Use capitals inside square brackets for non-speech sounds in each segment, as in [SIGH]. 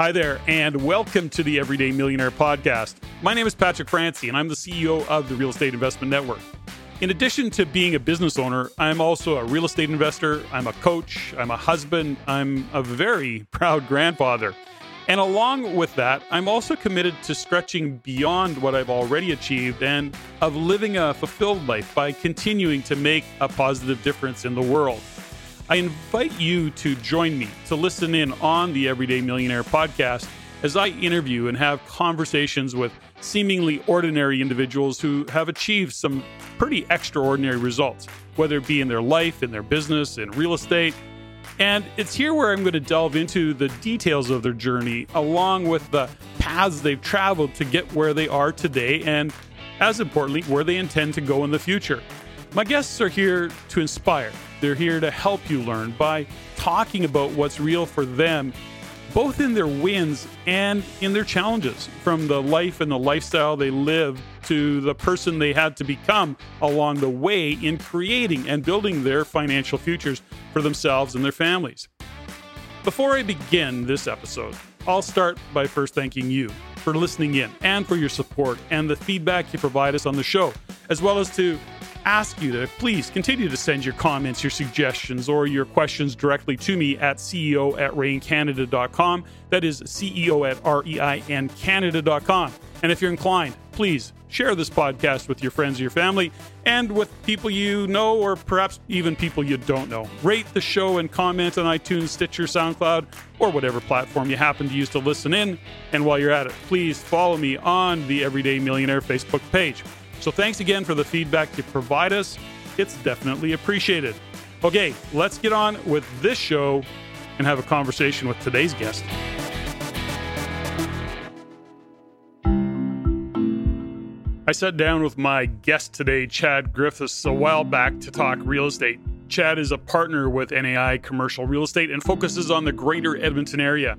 Hi there, and welcome to the Everyday Millionaire Podcast. My name is Patrick Francey, and I'm the CEO of the Real Estate Investment Network. In addition to being a business owner, I'm also a real estate investor, I'm a coach, I'm a husband, I'm a very [LAUGHS] proud grandfather. And along with that, I'm also committed to stretching beyond what I've already achieved and of living a fulfilled life by continuing to make a positive difference in the world. I invite you to join me to listen in on the Everyday Millionaire podcast as I interview and have conversations with seemingly ordinary individuals who have achieved some pretty extraordinary results, whether it be in their life, in their business, in real estate. And it's here where I'm going to delve into the details of their journey, along with the paths they've traveled to get where they are today, and as importantly, where they intend to go in the future. My guests are here to inspire they're here to help you learn by talking about what's real for them, both in their wins and in their challenges, from the life and the lifestyle they live to the person they had to become along the way in creating and building their financial futures for themselves and their families. Before I begin this episode, I'll start by first thanking you for listening in and for your support and the feedback you provide us on the show, as well as to ask you to please continue to send your comments, your suggestions, or your questions directly to me at CEO at reincanada.com. That is CEO at REINCanada.com. And if you're inclined, please share this podcast with your friends your family and with people you know or perhaps even people you don't know. Rate the show and comment on iTunes, Stitcher, SoundCloud, or whatever platform you happen to use to listen in. And while you're at it, please follow me on the Everyday Millionaire Facebook page. So thanks again for the feedback you provide us. It's definitely appreciated. Okay, let's get on with this show and have a conversation with today's guest. I sat down with my guest today, Chad Griffiths, a while back to talk real estate. Chad is a partner with NAI Commercial Real Estate and focuses on the greater Edmonton area.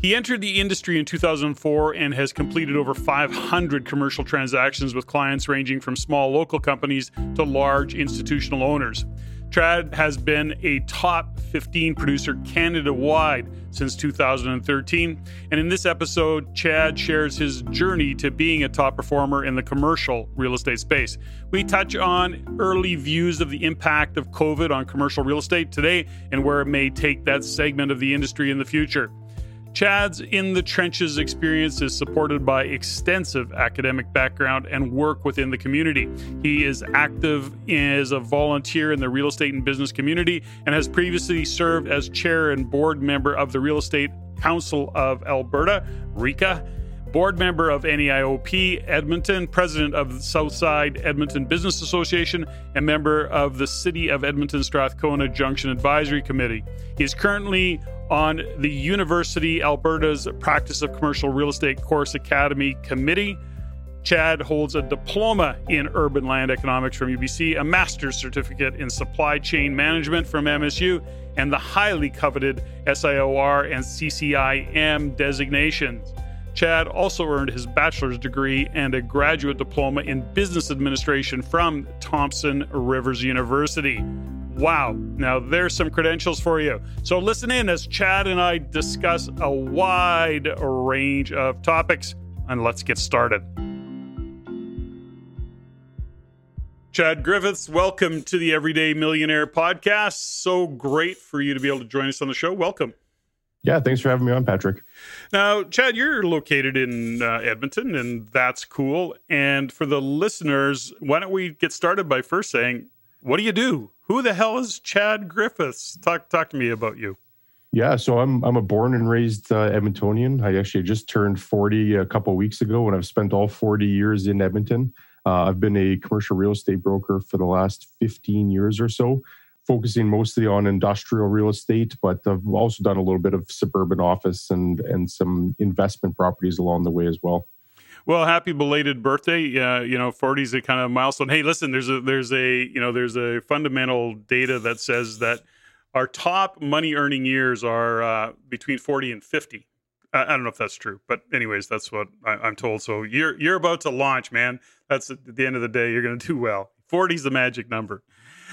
He entered the industry in 2004 and has completed over 500 commercial transactions with clients ranging from small local companies to large institutional owners. Chad has been a top 15 producer Canada wide since 2013. And in this episode, Chad shares his journey to being a top performer in the commercial real estate space. We touch on early views of the impact of COVID on commercial real estate today and where it may take that segment of the industry in the future. Chad's in the trenches experience is supported by extensive academic background and work within the community. He is active as a volunteer in the real estate and business community and has previously served as chair and board member of the Real Estate Council of Alberta, RECA, board member of NAIOP Edmonton, president of the Southside Edmonton Business Association, and member of the City of Edmonton Strathcona Junction Advisory Committee. He is currently on the University Alberta's Practice of Commercial Real Estate Course Academy Committee. Chad holds a diploma in urban land economics from UBC, a master's certificate in supply chain management from MSU, and the highly coveted SIOR and CCIM designations. Chad also earned his bachelor's degree and a graduate diploma in business administration from Thompson Rivers University. Wow. Now, there's some credentials for you. So, listen in as Chad and I discuss a wide range of topics, and let's get started. Chad Griffiths, welcome to the Everyday Millionaire podcast. So great for you to be able to join us on the show. Welcome. Yeah, thanks for having me on, Patrick. Now, Chad, you're located in uh, Edmonton, and that's cool. And for the listeners, why don't we get started by first saying, what do you do? Who the hell is Chad Griffiths? Talk talk to me about you. Yeah, so I'm I'm a born and raised uh, Edmontonian. I actually just turned 40 a couple weeks ago, and I've spent all 40 years in Edmonton. Uh, I've been a commercial real estate broker for the last 15 years or so, focusing mostly on industrial real estate, but I've also done a little bit of suburban office and and some investment properties along the way as well. Well, happy belated birthday. Uh, you know, 40 is a kind of milestone. Hey, listen, there's a there's a you know there's a fundamental data that says that our top money earning years are uh, between 40 and 50. I, I don't know if that's true, but anyways, that's what I, am told. So you're you're about to launch, man. That's at the end of the day, you're going to do well. 40 is the magic number.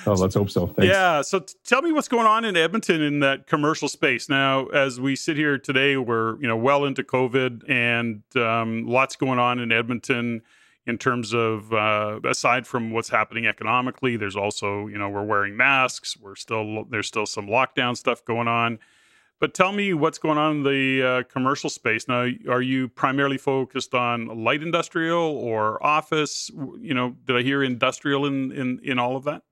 Oh, let's hope so. Thanks. Yeah. So t- tell me what's going on in Edmonton in that commercial space now. As we sit here today, we're you know well into COVID and um, lots going on in Edmonton in terms of uh, aside from what's happening economically. There's also you know we're wearing masks. We're still there's still some lockdown stuff going on. But tell me what's going on in the uh, commercial space now. Are you primarily focused on light industrial or office? You know, did I hear industrial in in in all of that?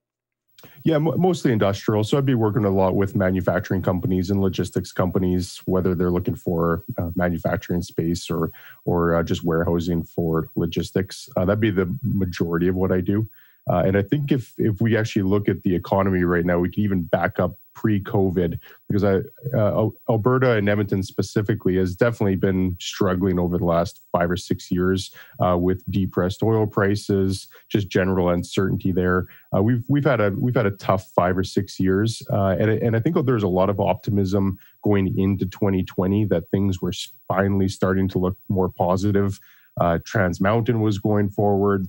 Yeah, m- mostly industrial. So I'd be working a lot with manufacturing companies and logistics companies, whether they're looking for uh, manufacturing space or or uh, just warehousing for logistics. Uh, that'd be the majority of what I do. Uh, and I think if if we actually look at the economy right now, we can even back up pre-COVID because I, uh, Alberta and Edmonton specifically has definitely been struggling over the last five or six years uh, with depressed oil prices, just general uncertainty there. Uh, we've we've had a we've had a tough five or six years, uh, and and I think there's a lot of optimism going into 2020 that things were finally starting to look more positive. Uh, Trans Mountain was going forward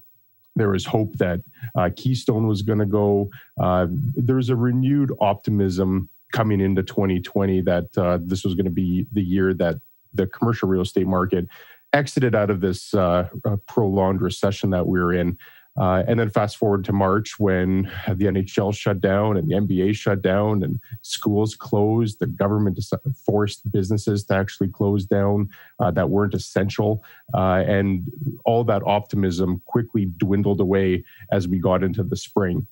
there was hope that uh, Keystone was going to go. Uh, there was a renewed optimism coming into 2020 that uh, this was going to be the year that the commercial real estate market exited out of this uh, uh, prolonged recession that we were in. Uh, and then fast forward to March when the NHL shut down and the NBA shut down and schools closed. The government forced businesses to actually close down uh, that weren't essential. Uh, and all that optimism quickly dwindled away as we got into the spring.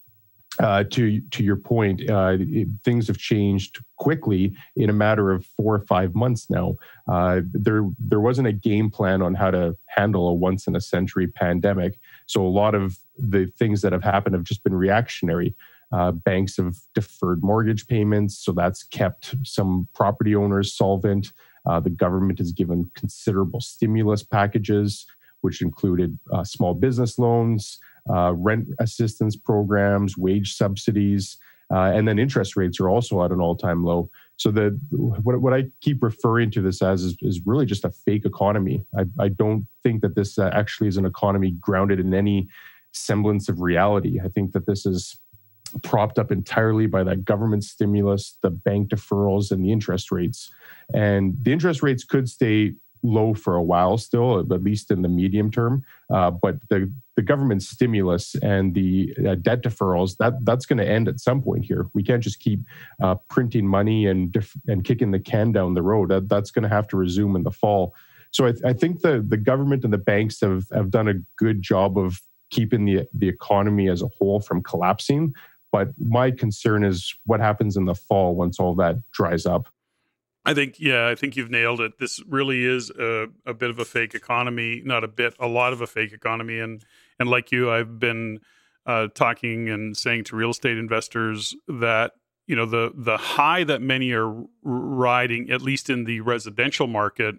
Uh, to to your point, uh, it, things have changed quickly in a matter of four or five months now. Uh, there there wasn't a game plan on how to handle a once in a century pandemic, so a lot of the things that have happened have just been reactionary. Uh, banks have deferred mortgage payments, so that's kept some property owners solvent. Uh, the government has given considerable stimulus packages, which included uh, small business loans uh, rent assistance programs, wage subsidies, uh, and then interest rates are also at an all-time low. So the what, what I keep referring to this as is, is really just a fake economy. I, I don't think that this uh, actually is an economy grounded in any semblance of reality. I think that this is propped up entirely by that government stimulus, the bank deferrals, and the interest rates. And the interest rates could stay low for a while still, at least in the medium term. Uh, but the the government stimulus and the uh, debt deferrals that that's going to end at some point here. We can't just keep uh, printing money and def- and kicking the can down the road. That, that's going to have to resume in the fall. So I, th- I think the the government and the banks have have done a good job of keeping the the economy as a whole from collapsing. But my concern is what happens in the fall once all that dries up. I think, yeah, I think you've nailed it. This really is a, a bit of a fake economy, not a bit, a lot of a fake economy. And and like you, I've been uh, talking and saying to real estate investors that you know the the high that many are riding, at least in the residential market,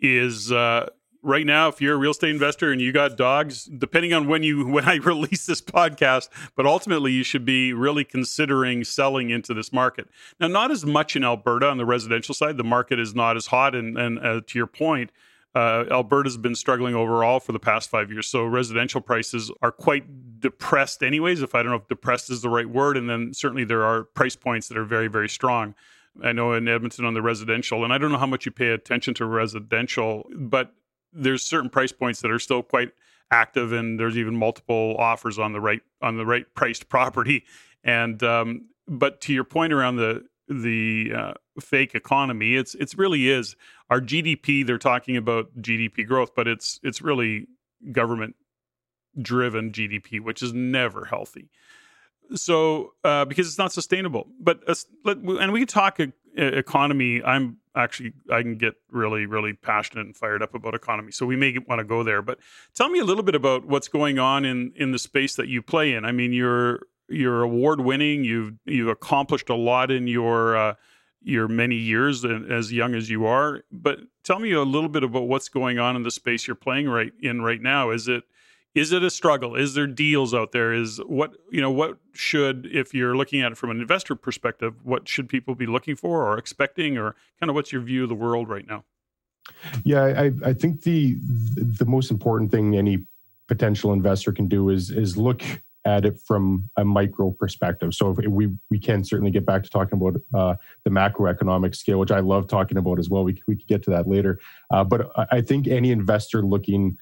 is uh, right now, if you're a real estate investor and you got dogs, depending on when you [LAUGHS] when I release this podcast, but ultimately you should be really considering selling into this market. Now, not as much in Alberta on the residential side. The market is not as hot, and and uh, to your point. Uh, Alberta's been struggling overall for the past five years. So residential prices are quite depressed, anyways. If I don't know if depressed is the right word, and then certainly there are price points that are very, very strong. I know in Edmonton on the residential, and I don't know how much you pay attention to residential, but there's certain price points that are still quite active, and there's even multiple offers on the right on the right priced [LAUGHS] property. And um, but to your point around the the uh, fake economy, it's it's really is our GDP. They're talking about GDP growth, but it's it's really government driven GDP, which is never healthy. So uh, because it's not sustainable. But uh, and we can talk economy. I'm actually I can get really really passionate and fired up about economy. So we may want to go there. But tell me a little bit about what's going on in in the space that you play in. I mean, you're you're award winning. You've you've accomplished a lot in your uh, your many years as young as you are. But tell me a little bit about what's going on in the space you're playing right in right now. Is it is it a struggle is there deals out there is what you know what should if you're looking at it from an investor perspective what should people be looking for or expecting or kind of what's your view of the world right now yeah i i think the the most important thing any potential investor can do is is look at it from a micro perspective. So we we can certainly get back to talking about uh, the macroeconomic scale, which I love talking about as well. We we could get to that later. Uh, but I think any investor looking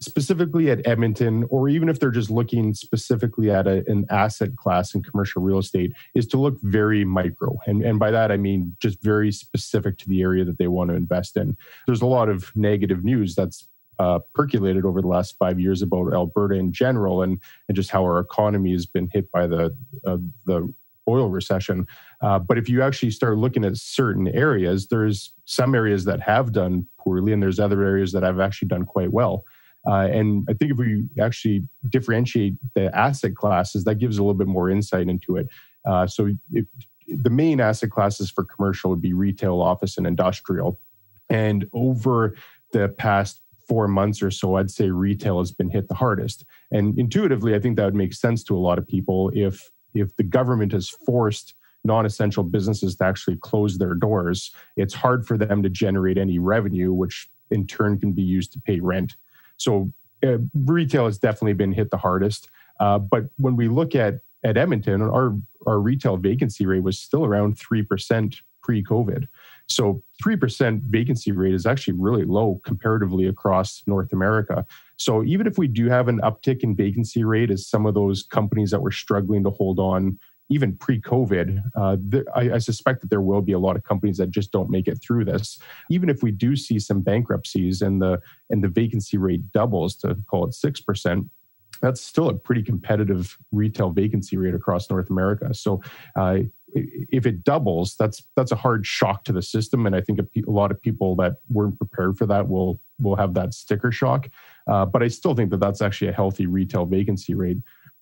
specifically at Edmonton, or even if they're just looking specifically at a, an asset class in commercial real estate, is to look very micro. And, and by that, I mean just very specific to the area that they want to invest in. There's a lot of negative news that's uh, percolated over the last five years about Alberta in general and, and just how our economy has been hit by the, uh, the oil recession. Uh, but if you actually start looking at certain areas, there's some areas that have done poorly, and there's other areas that have actually done quite well. Uh, and I think if we actually differentiate the asset classes, that gives a little bit more insight into it. Uh, so it, the main asset classes for commercial would be retail, office, and industrial. And over the past four months or so, I'd say retail has been hit the hardest. And intuitively, I think that would make sense to a lot of people if if the government has forced non-essential businesses to actually close their doors, it's hard for them to generate any revenue, which in turn can be used to pay rent. So uh, retail has definitely been hit the hardest. Uh, but when we look at at Edmonton, our our retail vacancy rate was still around three percent pre-COVID. So three percent vacancy rate is actually really low comparatively across North America. So even if we do have an uptick in vacancy rate, as some of those companies that were struggling to hold on even pre-COVID, uh, I, I, suspect that there will be a lot of companies that just don't make it through this. Even if we do see some bankruptcies and the and the vacancy rate doubles to call it six percent, that's still a pretty competitive retail vacancy rate across North America. So. Uh, if it doubles, that's that's a hard shock to the system, and I think a, a lot of people that weren't prepared for that will will have that sticker shock. Uh, but I still think that that's actually a healthy retail vacancy rate.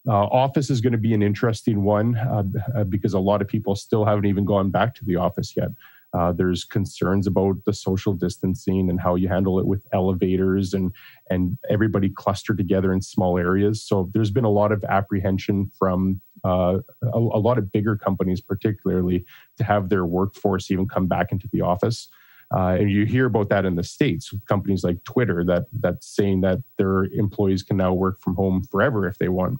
Uh, office is going to be an interesting one uh, uh, because a lot of people still haven't even gone back to the office yet. Uh, there's concerns about the social distancing and how you handle it with elevators and and everybody clustered together in small areas. So there's been a lot of apprehension from uh, a, a, lot of bigger companies, particularly, to have their workforce even come back into the office. Uh, and you hear about that in the states, companies like Twitter that that's saying that their employees can now work from home forever if they want.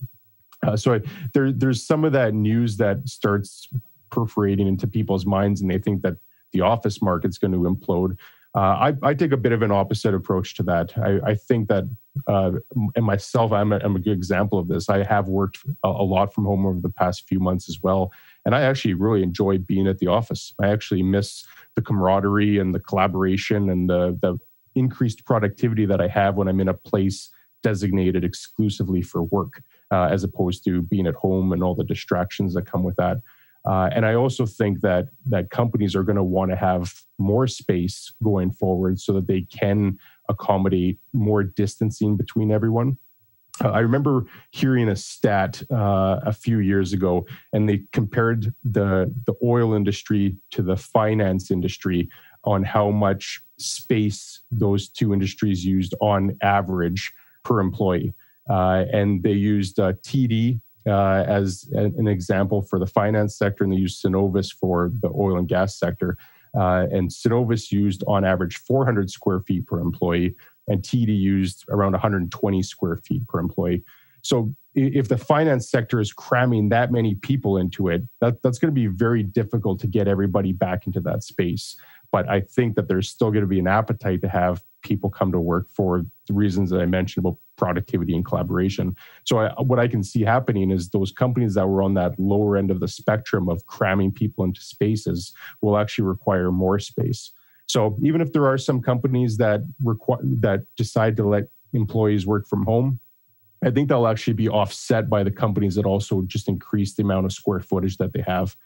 Uh, so there, there's some of that news that starts perforating into people's minds, and they think that the office market's going to implode. Uh, I, I, take a bit of an opposite approach to that. I, I think that, uh, and myself, I'm a, I'm a, good example of this. I have worked a, a, lot from home over the past few months as well, and I actually really enjoy being at the office. I actually miss the camaraderie and the collaboration and the, the increased productivity that I have when I'm in a place designated exclusively for work uh, as opposed to being at home and all the distractions that come with that. Uh, and I also think that that companies are going to want to have more space going forward so that they can accommodate more distancing between everyone. Uh, I remember hearing a stat uh, a few years ago, and they compared the the oil industry to the finance industry on how much space those two industries used on average per employee. Uh, and they used uh, TD uh, as an example for the finance sector, and they used Cenovus for the oil and gas sector. And Cenovus used on average 400 square feet per employee, and TD used around 120 square feet per employee. So if the finance sector is cramming that many people into it, that, that's going to be very difficult to get everybody back into that space. But I think that there's still going to be an appetite to have people come to work for the reasons that I mentioned about productivity and collaboration. So, I, what I can see happening is those companies that were on that lower end of the spectrum of cramming people into spaces will actually require more space. So, even if there are some companies that require that decide to let employees work from home, I think they'll actually be offset by the companies that also just increase the amount of square footage that they have.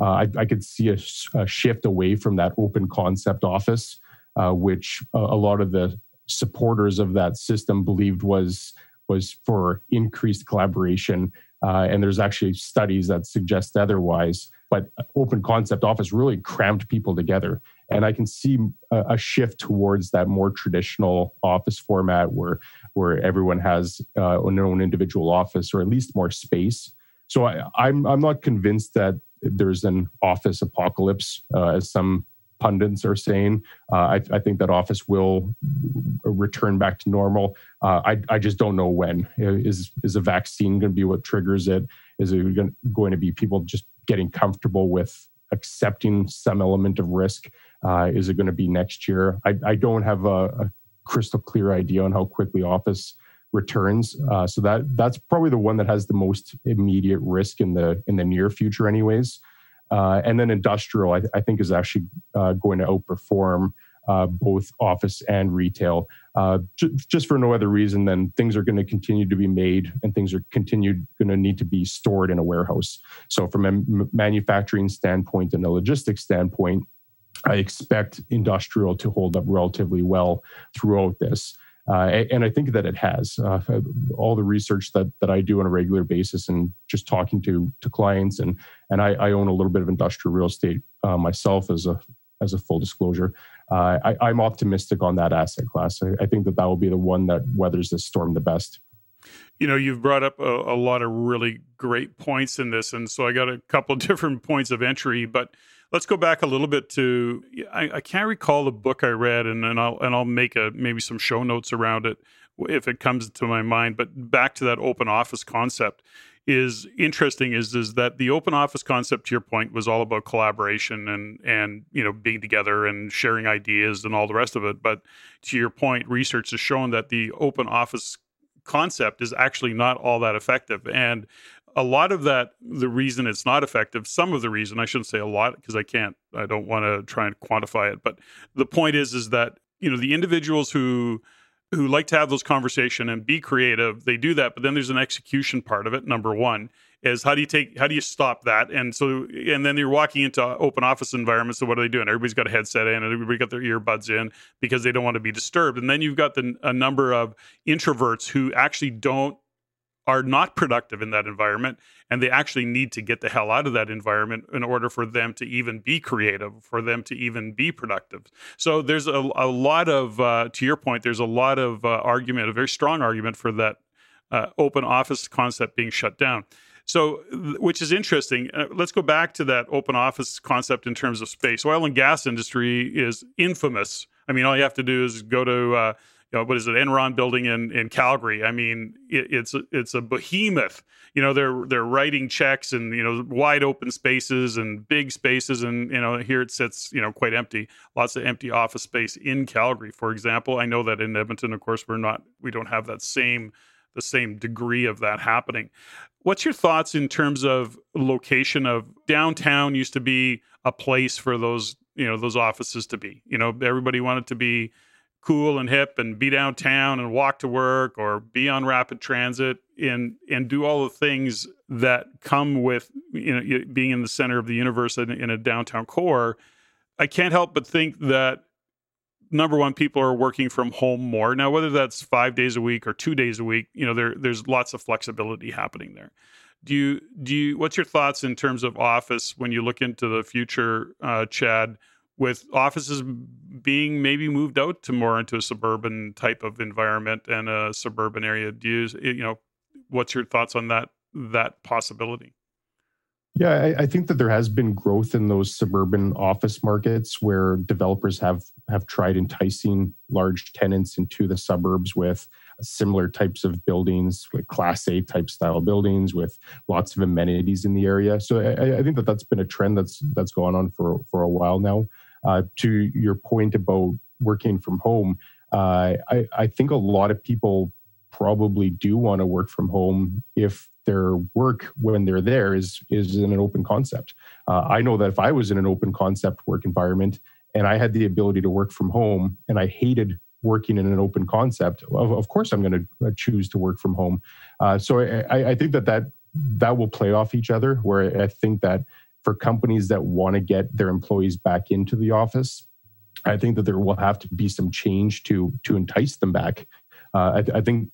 Uh, I, I, could see a, a, shift away from that open concept office, uh, which a lot of the supporters of that system believed was was for increased collaboration. Uh, and there's actually studies that suggest otherwise. But open concept office really crammed people together. And I can see a, a shift towards that more traditional office format where where everyone has uh, their own individual office or at least more space. So I, I'm I'm not convinced that there's an office apocalypse uh, as some pundits are saying. Uh, I, I, think that office will return back to normal. Uh, I, I just don't know when. Is is a vaccine going to be what triggers it? Is it going to be people just getting comfortable with accepting some element of risk? Uh, is it going to be next year? I, I don't have a, a, crystal clear idea on how quickly office returns. Uh, so that that's probably the one that has the most immediate risk in the in the near future, anyways. Uh, and then industrial, I, I think, is actually uh, going to outperform uh, both office and retail, uh, j- just for no other reason than things are going to continue to be made and things are continued going to need to be stored in a warehouse. So, from a m- manufacturing standpoint and a logistics standpoint, I expect industrial to hold up relatively well throughout this. Uh, and I think that it has. Uh, all the research that that I do on a regular basis, and just talking to to clients, and and I, I own a little bit of industrial real estate uh, myself as a as a full disclosure. Uh, I, am optimistic on that asset class. I, I, think that that will be the one that weathers this storm the best. You know, you've brought up a, a lot of really great points in this, and so I got a couple [LAUGHS] different points of entry, but let's go back a little bit to I, I, can't recall the book I read, and, and I'll and I'll make a maybe some show notes around it if it comes to my mind. But back to that open office concept is interesting is is that the open office concept to your point was all about collaboration and and you know being together and sharing ideas and all the rest of it but to your point research has shown that the open office concept is actually not all that effective and a lot of that the reason it's not effective some of the reason i shouldn't say a lot because i can't i don't want to try and quantify it but the point is is that you know the individuals who who like to have those conversation and be creative they do that but then there's an execution part of it number one is how do you take how do you stop that? And so and then you're walking into open office environments so what are they doing? Everybody's got a headset in and everybody got their earbuds in because they don't want to be disturbed. And then you've got the, a number of introverts who actually don't are not productive in that environment and they actually need to get the hell out of that environment in order for them to even be creative for them to even be productive. So there's a, a lot of uh, to your point there's a lot of uh, argument a very strong argument for that uh, open office concept being shut down. So which is interesting uh, let's go back to that open office concept in terms of space. Oil and gas industry is infamous. I mean all you have to do is go to uh, you know, what is it, Enron building in in Calgary? I mean, it, it's a, it's a behemoth. You know, they're they're writing checks and you know wide open spaces and big spaces, and you know here it sits you know quite empty. Lots of empty office space in Calgary, for example. I know that in Edmonton, of course, we're not we don't have that same the same degree of that happening. What's your thoughts in terms of location of downtown used to be a place for those you know those offices to be. You know, everybody wanted to be cool and hip and be downtown and walk to work or be on rapid transit and and do all the things that come with you know being in the center of the universe in, in a downtown core i can't help but think that number one people are working from home more. Now whether that's five days a week or two days a week you know there there's lots of flexibility happening there. Do you do you what's your thoughts in terms of office when you look into the future uh, chad with offices being maybe moved out to more into a suburban type of environment and a suburban area. Do you, you know, what's your thoughts on that that possibility? Yeah, I, I, think that there has been growth in those suburban office markets where developers have have tried enticing large tenants into the suburbs with similar types of buildings, like Class A type style buildings with lots of amenities in the area. So I, I think that that's been a trend that's that's gone on for for a while now. Uh, to your point about working from home, uh, I, I think a lot of people probably do want to work from home if their work when they're there is is in an open concept. Uh, I know that if I was in an open concept work environment and I had the ability to work from home and I hated working in an open concept, of, of course I'm going to uh, choose to work from home. Uh, so I, I, think that that that will play off each other. Where I think that for companies that want to get their employees back into the office, I think that there will have to be some change to to entice them back. Uh, I, I, think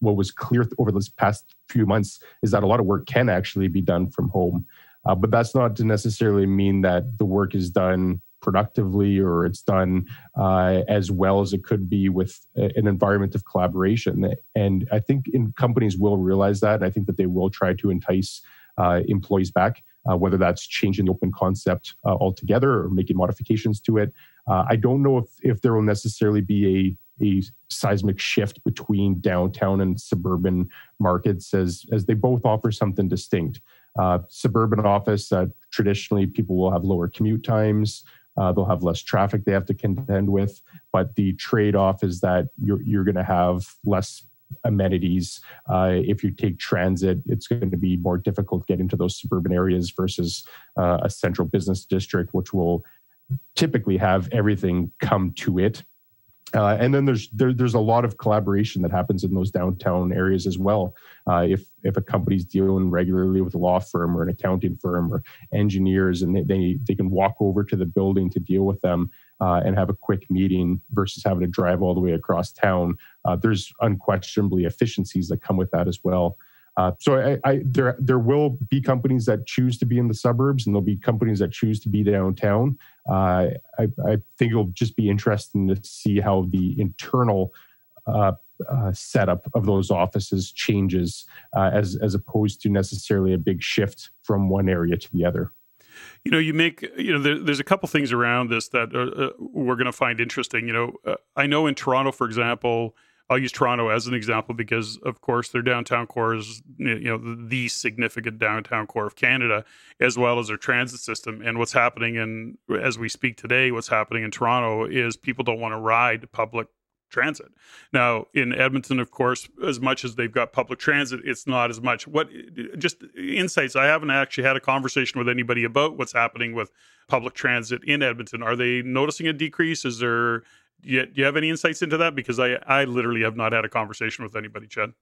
what was clear over this past few months is that a lot of work can actually be done from home, uh, but that's not to necessarily mean that the work is done productively or it's done uh, as well as it could be with an environment of collaboration. And I think in companies will realize that. I think that they will try to entice uh, employees back. Uh, whether that's changing the open concept uh, altogether or making modifications to it. Uh, I don't know if, if there will necessarily be a, a seismic shift between downtown and suburban markets as, as they both offer something distinct. Uh, suburban office, uh, traditionally, people will have lower commute times. Uh, they'll have less traffic they have to contend with, but the trade-off is that you're you're going to have less amenities. Uh, if you take transit, it's going to be more difficult to get into those suburban areas versus uh, a central business district, which will typically have everything come to it uh, and then there's there, there's a lot of collaboration that happens in those downtown areas as well. Uh, if if a company's dealing regularly with a law firm or an accounting firm or engineers, and they they, they can walk over to the building to deal with them uh, and have a quick meeting versus having to drive all the way across town, uh, there's unquestionably efficiencies that come with that as well. Uh, so I, I, there there will be companies that choose to be in the suburbs, and there'll be companies that choose to be downtown. Uh, I, I, think it'll just be interesting to see how the internal uh, uh setup of those offices changes, uh, as as opposed to necessarily a big shift from one area to the other. You know, you make you know there, there's a couple things around this that uh, uh, we're going to find interesting. You know, uh, I know in Toronto, for example I'll use Toronto as an example because, of course, their downtown core is you know the significant downtown core of Canada, as well as their transit system. And what's happening in as we speak today, what's happening in Toronto is people don't want to ride public transit. Now, in Edmonton, of course, as much as they've got public transit, it's not as much. What just insights? I haven't actually had a conversation with anybody about what's happening with public transit in Edmonton. Are they noticing a decrease? Is there do you, have any insights into that? Because I, I literally have not had a conversation with anybody, Chad.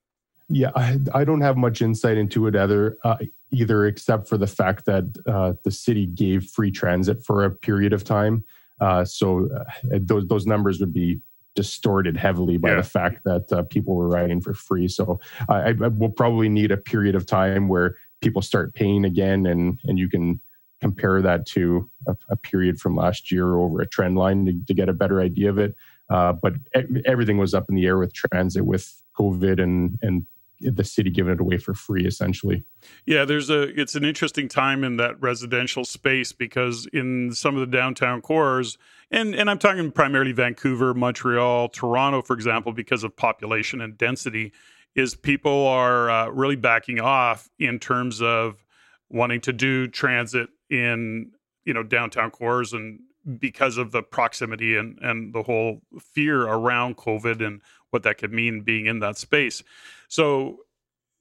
Yeah, I, I don't have much insight into it either, uh, either except for the fact that uh, the city gave free transit for a period of time. Uh, so uh, those those numbers would be distorted heavily by yeah. the fact that uh, people were riding for free. So I, I will probably need a period of time where people start paying again, and and you can compare that to a, a, period from last year over a trend line to, to get a better idea of it. Uh, but everything was up in the air with transit, with COVID, and and the city giving it away for free, essentially. Yeah, there's a it's an interesting time in that residential space because in some of the downtown cores, and and I'm talking primarily Vancouver, Montreal, Toronto, for example, because of population and density, is people are uh, really backing off in terms of wanting to do transit in you know downtown cores and because of the proximity and and the whole fear around covid and what that could mean being in that space so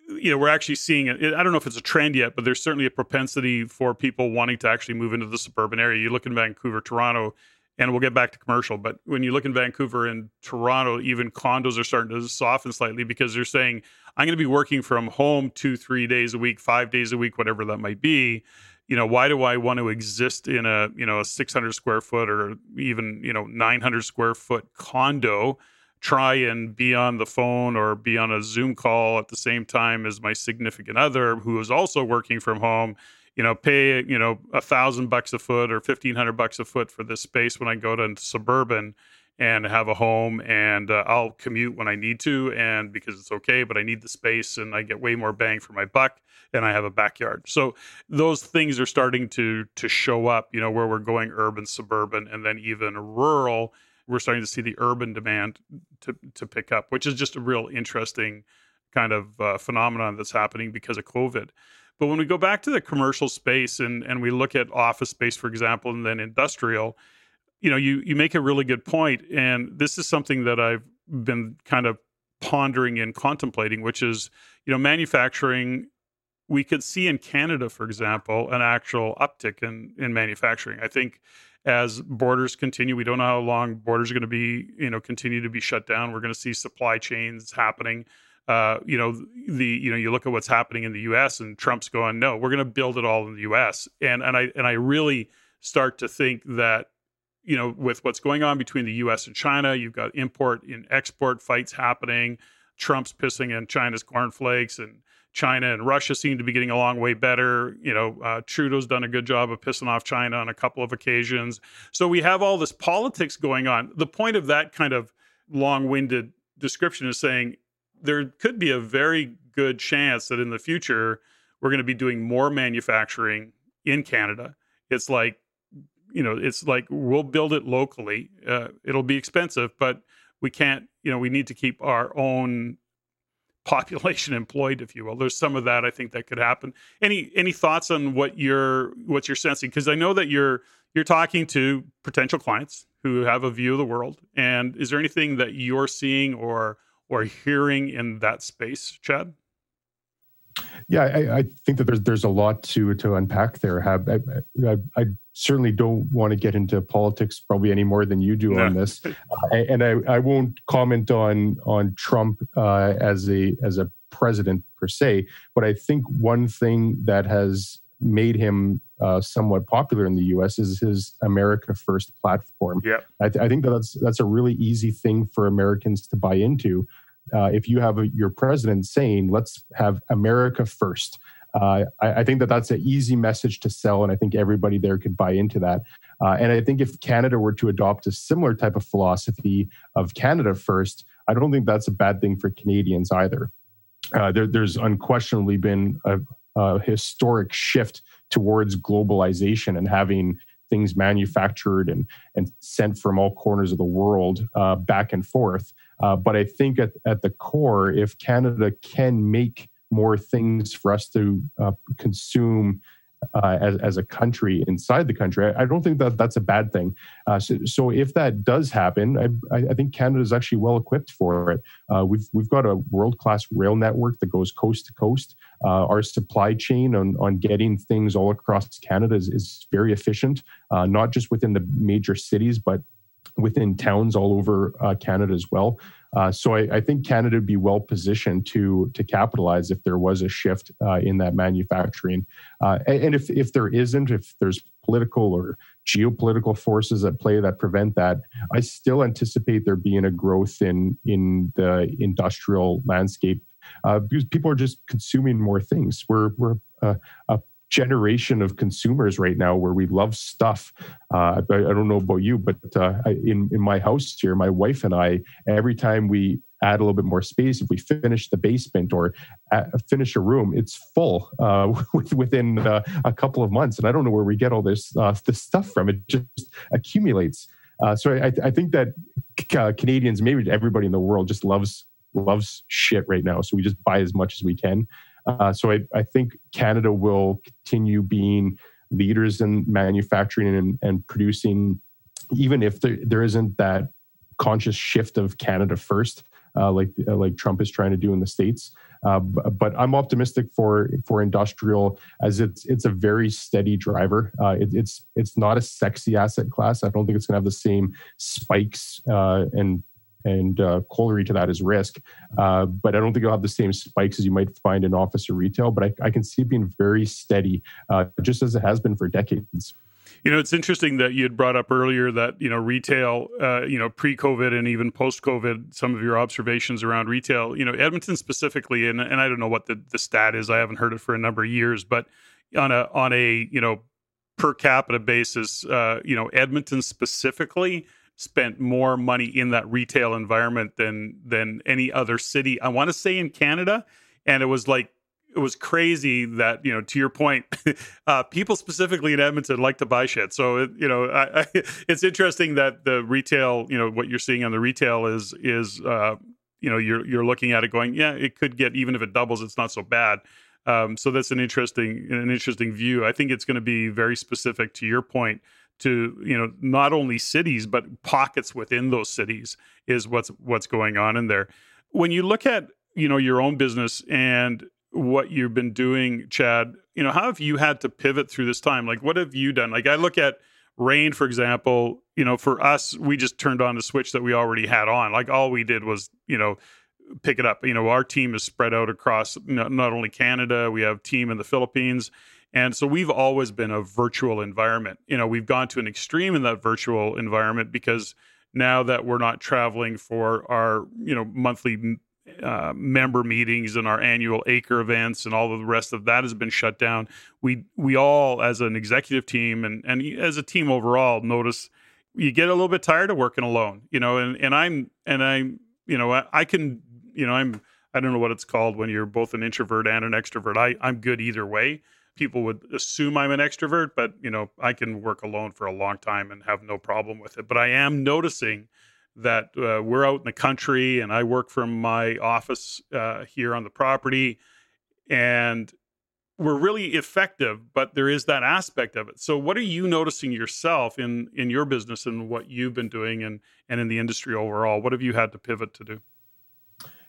you know we're actually seeing it i don't know if it's a trend yet but there's certainly a propensity for people wanting to actually move into the suburban area. You look in vancouver toronto and we'll get back to commercial but when you look in vancouver and toronto even condos are starting to soften slightly because they're saying i'm going to be working from home two three days a week five days a week whatever that might be. You know why do i want to exist in a you know a 600 square foot or even you know 900 square foot condo try and be on the phone or be on a zoom call at the same time as my significant other who is also working from home you know pay you know a thousand bucks a foot or 1500 bucks a foot for this space when i go to suburban and have a home and uh, I'll commute when I need to and because it's okay but I need the space and I get way more bang for my buck and I have a backyard. So those things are starting to to show up, you know, where we're going urban, suburban and then even rural, we're starting to see the urban demand to to pick up, which is just a real interesting kind of uh, phenomenon that's happening because of COVID. But when we go back to the commercial space and and we look at office space for example and then industrial, you know, you you make a really good point, and this is something that I've been kind of pondering and contemplating, which is, you know, manufacturing. We could see in Canada, for example, an actual uptick in in manufacturing. I think as borders continue, we don't know how long borders are going to be, you know, continue to be shut down. We're going to see supply chains happening. Uh, you know, the you know, you look at what's happening in the U.S. and Trump's going, no, we're going to build it all in the U.S. and and I and I really start to think that you know, with what's going on between the U.S. and China, you've got import and export fights happening. Trump's pissing in China's cornflakes, and China and Russia seem to be getting along way better. You know, uh, Trudeau's done a good job of pissing off China on a couple of occasions. So we have all this politics going on. The point of that kind of long-winded description is saying there could be a very good chance that in the future we're going to be doing more manufacturing in Canada. It's like, you know, it's like we'll build it locally. Uh, it'll be expensive, but we can't, you know, we need to keep our own population [LAUGHS] employed, if you will. There's some of that I think that could happen. Any any thoughts on what you're what you're sensing? Because I know that you're you're talking to potential clients who have a view of the world. And is there anything that you're seeing or or hearing in that space, Chad? Yeah, I, I, think that there's there's a lot to to unpack there. Have I, I, I, certainly don't want to get into politics probably any more than you do no. on this, uh, and I, I won't comment on on Trump uh, as a as a president per se. But I think one thing that has made him uh, somewhat popular in the U.S. is his America First platform. Yeah, I, th- I, think that that's that's a really easy thing for Americans to buy into. Uh, if you have a, your president saying, "Let's have America first, uh, I, I, think that that's an easy message to sell, and I think everybody there could buy into that. Uh, and I think if Canada were to adopt a similar type of philosophy of Canada first, I don't think that's a bad thing for Canadians either. Uh, there, there's unquestionably been a, a historic shift towards globalization and having things manufactured and, and sent from all corners of the world uh, back and forth. Uh, but I think at, at the core, if Canada can make more things for us to uh, consume uh, as, as a country inside the country. I, I, don't think that that's a bad thing. Uh, so, so, if that does happen, I, I think Canada is actually well equipped for it. Uh, we've we've got a world class rail network that goes coast to coast. Uh, our supply chain on on getting things all across Canada is, is very efficient, not just within the major cities, but within towns all over uh, Canada as well. Uh, so I, I, think Canada would be well positioned to to capitalize if there was a shift uh, in that manufacturing, uh, and, if if there isn't, if there's political or geopolitical forces at play that prevent that, I still anticipate there being a growth in in the industrial landscape uh, because people are just consuming more things. We're we're a generation of consumers right now where we love stuff. Uh, I, I, don't know about you, but uh, in in my house here, my wife and I, every time we add a little bit more space, if we finish the basement or finish a room, it's full uh, [LAUGHS] within uh, a couple of months, and I don't know where we get all this uh, this stuff from. It just accumulates. Uh, so I, I, think that Canadians, maybe everybody in the world, just loves loves shit right now. So we just buy as much as we can. Uh, so I, I, think Canada will continue being leaders in manufacturing and, and producing, even if there, there isn't that conscious shift of Canada first, uh, like uh, like Trump is trying to do in the states. Uh, but I'm optimistic for for industrial as it's it's a very steady driver. Uh, it, it's it's not a sexy asset class. I don't think it's going to have the same spikes uh, and and uh, corollary to that is risk. Uh, but I don't think you'll have the same spikes as you might find in office or retail. But I, I can see it being very steady, uh, just as it has been for decades. You know, it's interesting that you had brought up earlier that you know retail, uh, you know, pre-COVID and even post-COVID, some of your observations around retail. You know, Edmonton specifically, and and I don't know what the the stat is. I haven't heard it for a number of years, but on a on a you know per capita basis, uh, you know, Edmonton specifically spent more money in that retail environment than than any other city. I want to say in Canada, and it was like it was crazy that you know to your point, [LAUGHS] uh, people specifically in Edmonton like to buy shit. So it, you know, I, I, [LAUGHS] it's interesting that the retail, you know, what you're seeing on the retail is is uh, you know you're you're looking at it going, yeah, it could get even if it doubles, it's not so bad. Um, so that's an interesting an interesting view. I think it's going to be very specific to your point to you know not only cities but pockets within those cities is what's what's going on in there. When you look at you know your own business and what you've been doing chad you know how have you had to pivot through this time? Like what have you done? Like i look at REIN for example you know for us we just turned on the switch that we already had on. Like all we did was you know pick it up. You know our team is spread out across not only canada we have team in the philippines and so we've always been a virtual environment. You know, we've gone to an extreme in that virtual environment because now that we're not traveling for our, you know, monthly uh, member meetings and our annual acre events and all of the rest of that has been shut down. We we all as an executive team and and as a team overall notice you get a little bit tired of working alone, you know, and and I'm and I'm you know I, I can you know I'm I don't know what it's called when you're both an introvert and an extrovert. I I'm good either way. People would assume I'm an extrovert, but you know, I can work alone for a long time and have no problem with it. But I am noticing that uh, we're out in the country and I work from my office uh, here on the property and we're really effective, but there is that aspect of it. So what are you noticing yourself in in your business and what you've been doing and and in the industry overall? What have you had to pivot to do?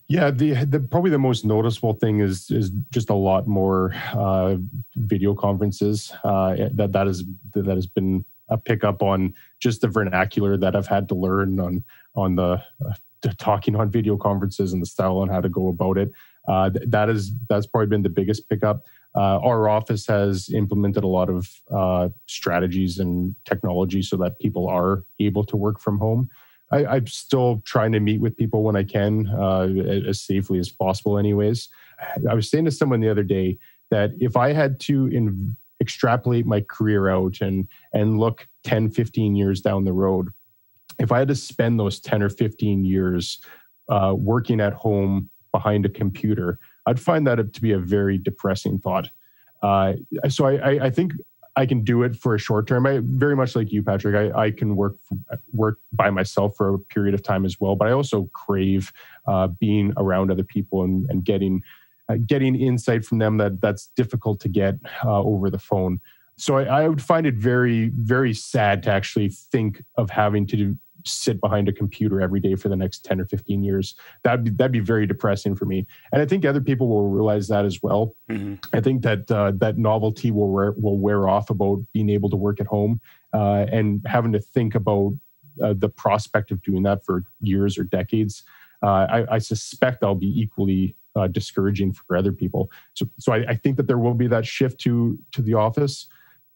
Yeah, the, the probably the most noticeable thing is is just a lot more uh, video conferences. Uh, that that is that has been a pickup on just the vernacular that I've had to learn on on the uh, talking on video conferences and the style and how to go about it. Uh, that is that's probably been the biggest pickup. Uh, our office has implemented a lot of uh, strategies and technology so that people are able to work from home. I, am still trying to meet with people when I can, uh, as safely as possible, anyways. I was saying to someone the other day that if I had to in, extrapolate my career out and and look 10, 15 years down the road, if I had to spend those 10 or 15 years uh, working at home behind a computer, I'd find that to be a very depressing thought. Uh, so I, I, think I can do it for a short term. I very much like you, Patrick. I, I can work work by myself for a period of time as well. But I also crave uh, being around other people and, and getting uh, getting insight from them that that's difficult to get uh, over the phone. So I, I, would find it very very sad to actually think of having to do, sit behind a computer every day for the next 10 or 15 years that'd be, that'd be very depressing for me. And i think other people will realize that as well. Mm-hmm. i think that uh, that novelty will wear, will wear off about being able to work at home uh, and having to think about uh, the prospect of doing that for years or decades uh, I, I, suspect that'll be equally uh, discouraging for other people. So, so I, I think that there will be that shift to to the office.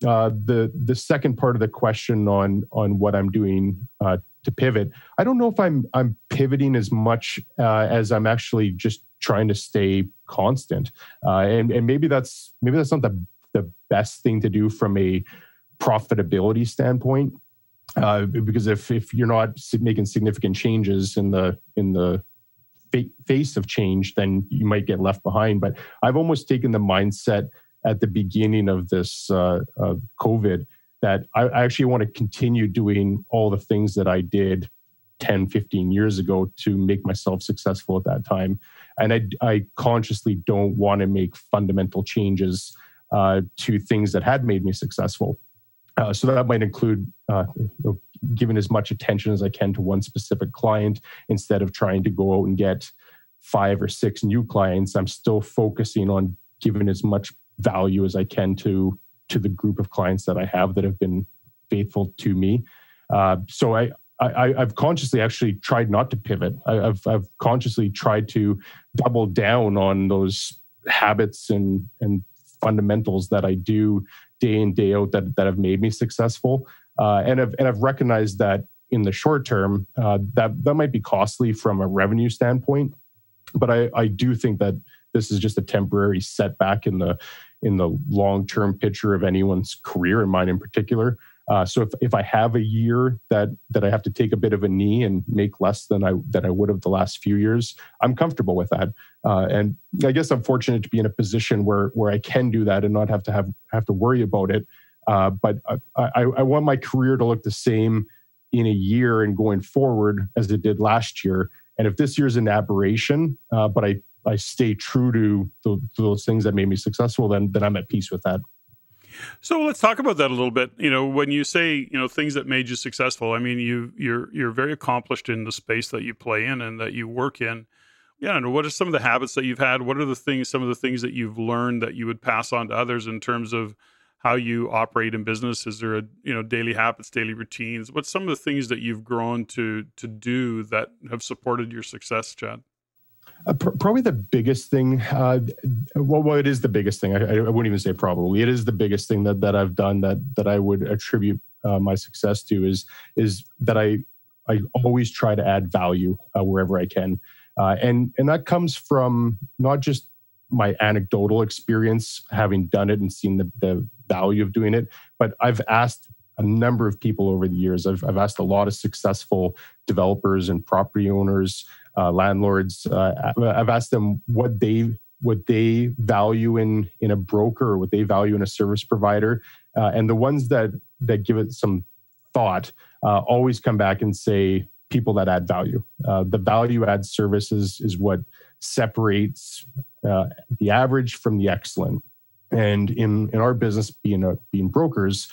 Uh, the the second part of the question on on what I'm doing uh, to pivot. I don't know if I'm I'm pivoting as much uh, as I'm actually just trying to stay constant. Uh, and and maybe that's maybe that's not the the best thing to do from a profitability standpoint. Uh, because if if you're not making significant changes in the in the face of change, then you might get left behind. But I've almost taken the mindset at the beginning of this uh, COVID that I, I actually want to continue doing all the things that I did 10, 15 years ago to make myself successful at that time. And I, I consciously don't want to make fundamental changes uh, to things that had made me successful. Uh, so that might include uh, you know, giving as much attention as I can to one specific client instead of trying to go out and get five or six new clients. I'm still focusing on giving as much value as I can to to the group of clients that I have that have been faithful to me. Uh, so I, I, have consciously actually tried not to pivot. I, have I've consciously tried to double down on those habits and and fundamentals that I do day in day out that that have made me successful. Uh, and I've and I've recognized that in the short term uh, that that might be costly from a revenue standpoint, but I I do think that this is just a temporary setback in the in the long term picture of anyone's career, and mine in particular. Uh, so if, if I have a year that that I have to take a bit of a knee and make less than I that I would have the last few years, I'm comfortable with that. Uh, and I guess I'm fortunate to be in a position where where I can do that and not have to have have to worry about it. Uh, but I, I, I want my career to look the same in a year and going forward as it did last year. And if this year's an aberration, uh, but I I stay true to, the, to those things that made me successful, then then I'm at peace with that. So let's talk about that a little bit. You know, when you say you know things that made you successful, I mean you you're you're very accomplished in the space that you play in and that you work in. Yeah, and what are some of the habits that you've had? What are the things, some of the things that you've learned that you would pass on to others in terms of how you operate in business? Is there a you know daily habits, daily routines? What's some of the things that you've grown to to do that have supported your success, Chad? Uh, pr- probably the biggest thing. Uh, well, well, it is the biggest thing. I, I, wouldn't even say probably. It is the biggest thing that that I've done that that I would attribute uh, my success to is is that I I always try to add value uh, wherever I can, uh, and and that comes from not just my anecdotal experience having done it and seen the, the value of doing it, but I've asked a number of people over the years. I've, I've asked a lot of successful developers and property owners uh, landlords. Uh, I've asked them what they what they value in in a broker or what they value in a service provider, uh, and the ones that that give it some thought uh, always come back and say people that add value. Uh, the value add services is what separates uh, the average from the excellent. And in, in our business, being a, being brokers,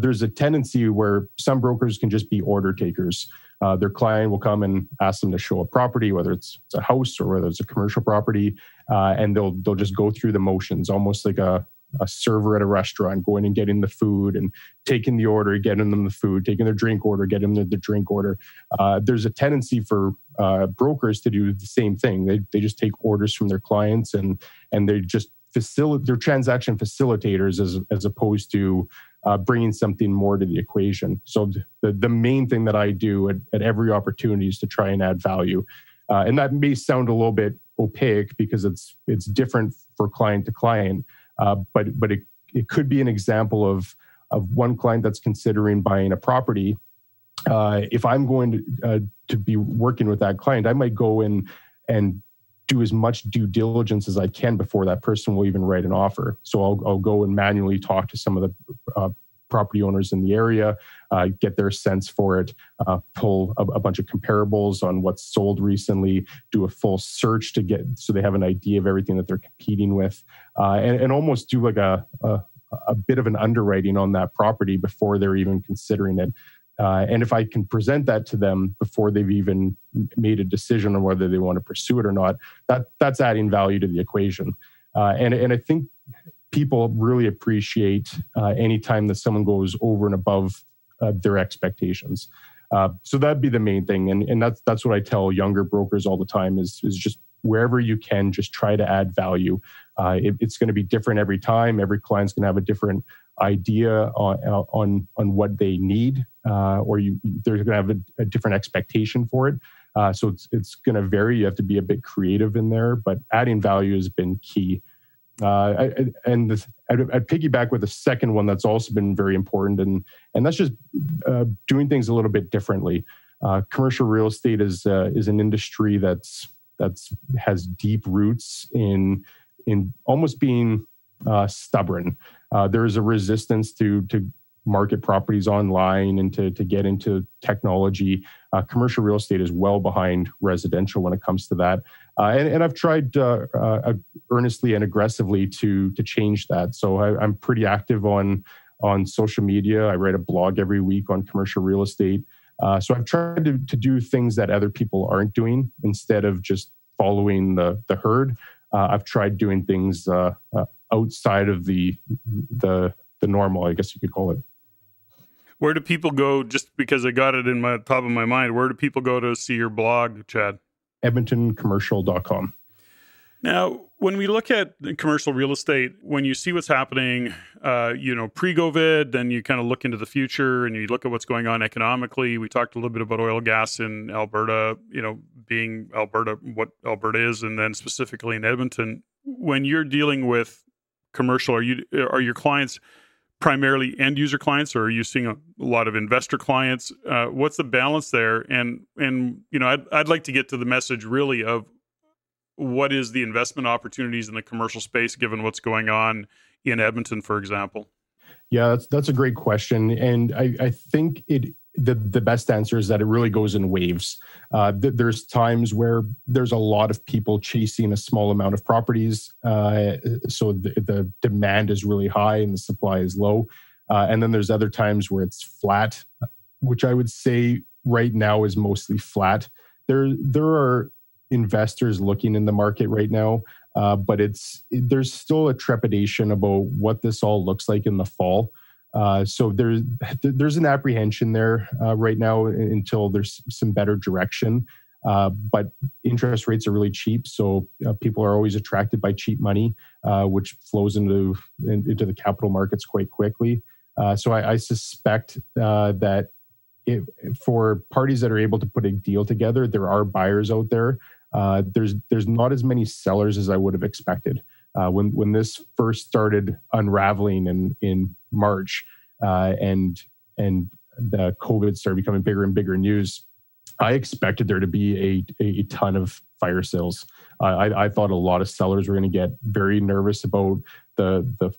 there's a tendency where some brokers can just be order takers. Uh, their client will come and ask them to show a property, whether it's, it's a house or whether it's a commercial property, uh, and they'll they'll just go through the motions, almost like a a server at a restaurant going and getting the food and taking the order, getting them the food, taking their drink order, getting them the, drink order. Uh, there's a tendency for uh, brokers to do the same thing. They, they just take orders from their clients and and they just facilitate their transaction facilitators as as opposed to uh, bringing something more to the equation. So the the main thing that I do at, at every opportunity is to try and add value. Uh, and that may sound a little bit opaque because it's it's different for client to client. Uh, but but it, it could be an example of of one client that's considering buying a property. Uh, if I'm going to uh, to be working with that client, I might go in and do as much due diligence as I can before that person will even write an offer. So I'll, I'll go and manually talk to some of the uh, property owners in the area, uh, get their sense for it, uh, pull a, a, bunch of comparables on what's sold recently, do a full search to get so they have an idea of everything that they're competing with, uh, and, and, almost do like a, a, a bit of an underwriting on that property before they're even considering it. Uh, and if I can present that to them before they've even made a decision on whether they want to pursue it or not, that that's adding value to the equation. Uh, and and I think people really appreciate uh, anytime that someone goes over and above uh, their expectations. Uh, so that'd be the main thing, and and that's that's what I tell younger brokers all the time is is just wherever you can, just try to add value. Uh, it, it's going to be different every time. Every client's going to have a different idea on on on what they need, uh, or you they're going to have a, a, different expectation for it. Uh, so it's it's going to vary. You have to be a bit creative in there, but adding value has been key. Uh, I, and I'd, piggyback with a second one that's also been very important, and and that's just uh, doing things a little bit differently. Uh, commercial real estate is uh, is an industry that's that's has deep roots in in almost being uh, stubborn. Uh, there is a resistance to to market properties online and to, to get into technology. Uh, commercial real estate is well behind residential when it comes to that. Uh, and, and, I've tried uh, uh earnestly and aggressively to, to change that. So I, am pretty active on, on social media. I write a blog every week on commercial real estate. Uh, so I've tried to, to do things that other people aren't doing instead of just following the, the herd. I've tried doing things outside of the, the, the normal, I guess you could call it. Where do people go? Just because I got it in my top of my mind, where do people go to see your blog, Chad? EdmontonCommercial.com. Now, when we look at commercial real estate, when you see what's happening, uh, you know, pre-COVID, then you kind of look into the future and you look at what's going on economically. We talked a little bit about oil gas in Alberta, you know, being Alberta, what Alberta is, and then specifically in Edmonton. When you're dealing with commercial, are you are your clients primarily end user clients or are you seeing a, lot of investor clients? Uh, what's the balance there? And and you know I'd, I'd like to get to the message really of what is the investment opportunities in the commercial space given what's going on in edmonton for example? Yeah that's that's a great question. And i i think it the the best answer is that it really goes in waves. Uh, th- there's times where there's a lot of people chasing a small amount of properties, uh, so the, the, demand is really high and the supply is low. Uh, and then there's other times where it's flat, which I would say right now is mostly flat. There there are investors looking in the market right now, uh, but it's there's still a trepidation about what this all looks like in the fall. Uh, so there's there's an apprehension there uh, right now until there's some better direction. Uh, but interest rates are really cheap, so uh, people are always attracted by cheap money, uh, which flows into into the capital markets quite quickly. so I, I suspect that it, for parties that are able to put a deal together, there are buyers out there. there's there's not as many sellers as I would have expected. Uh, when when this first started unraveling in in March, uh, and and the COVID started becoming bigger and bigger news, I expected there to be a a ton of fire sales. I, I thought a lot of sellers were going to get very nervous about the the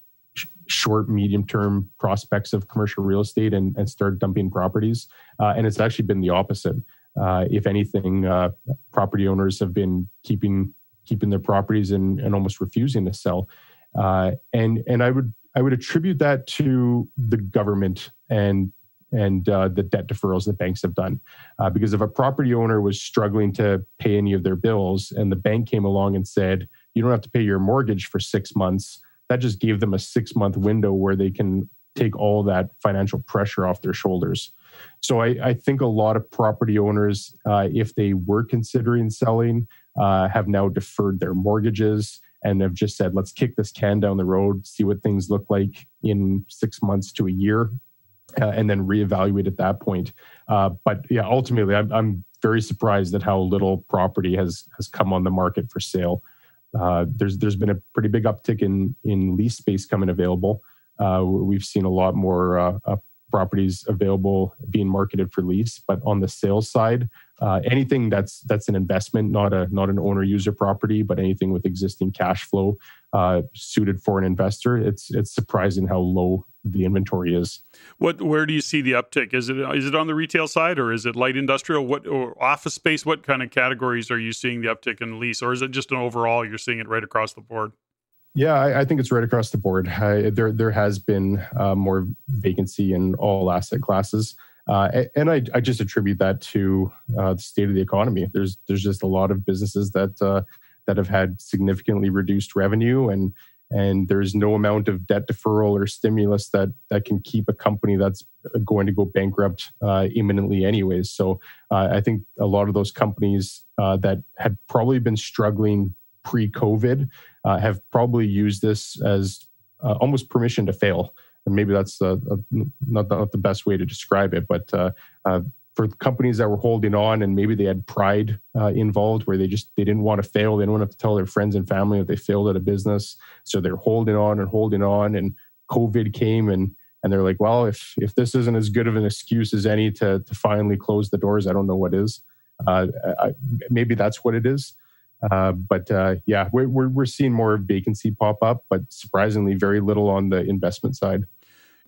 short, medium term prospects of commercial real estate and, and start dumping properties. Uh, and it's actually been the opposite. Uh, if anything, uh, property owners have been keeping keeping their properties and, and almost refusing to sell. Uh, and and I would I would attribute that to the government and and uh, the debt deferrals that banks have done. Uh, because if a property owner was struggling to pay any of their bills and the bank came along and said, you don't have to pay your mortgage for six months, that just gave them a six month window where they can take all that financial pressure off their shoulders. So I, I think a lot of property owners, uh, if they were considering selling, uh, have now deferred their mortgages and have just said, let's kick this can down the road, see what things look like in six months to a year, uh, and then reevaluate at that point. Uh, but yeah, ultimately, I'm, I'm, very surprised at how little property has has come on the market for sale. Uh, there's there's been a pretty big uptick in in lease space coming available. Uh, we've seen a lot more uh, properties available being marketed for lease, but on the sales side, uh, anything that's that's an investment, not a not an owner user property, but anything with existing cash flow uh, suited for an investor, it's it's surprising how low the inventory is. What where do you see the uptick? Is it is it on the retail side or is it light industrial? What or office space? What kind of categories are you seeing the uptick in lease, or is it just an overall? You're seeing it right across the board. Yeah, I, I think it's right across the board. I, there there has been uh, more vacancy in all asset classes. Uh, and I, I, just attribute that to uh, the state of the economy. There's there's just a lot of businesses that uh, that have had significantly reduced revenue, and and there's no amount of debt deferral or stimulus that that can keep a company that's going to go bankrupt uh, imminently, anyways. So uh, I think a lot of those companies uh, that had probably been struggling pre-COVID have probably used this as almost permission to fail. And maybe that's uh, not, not, the best way to describe it, but uh, uh, for companies that were holding on and maybe they had pride uh, involved where they just they didn't want to fail. They didn't want to tell their friends and family that they failed at a business. So they're holding on and holding on and covid came and and they're like well if if this isn't as good of an excuse as any to to finally close the doors i don't know what is. Uh, I, maybe that's what it is uh, but uh, yeah we're, we're, we're seeing more vacancy pop up but surprisingly very little on the investment side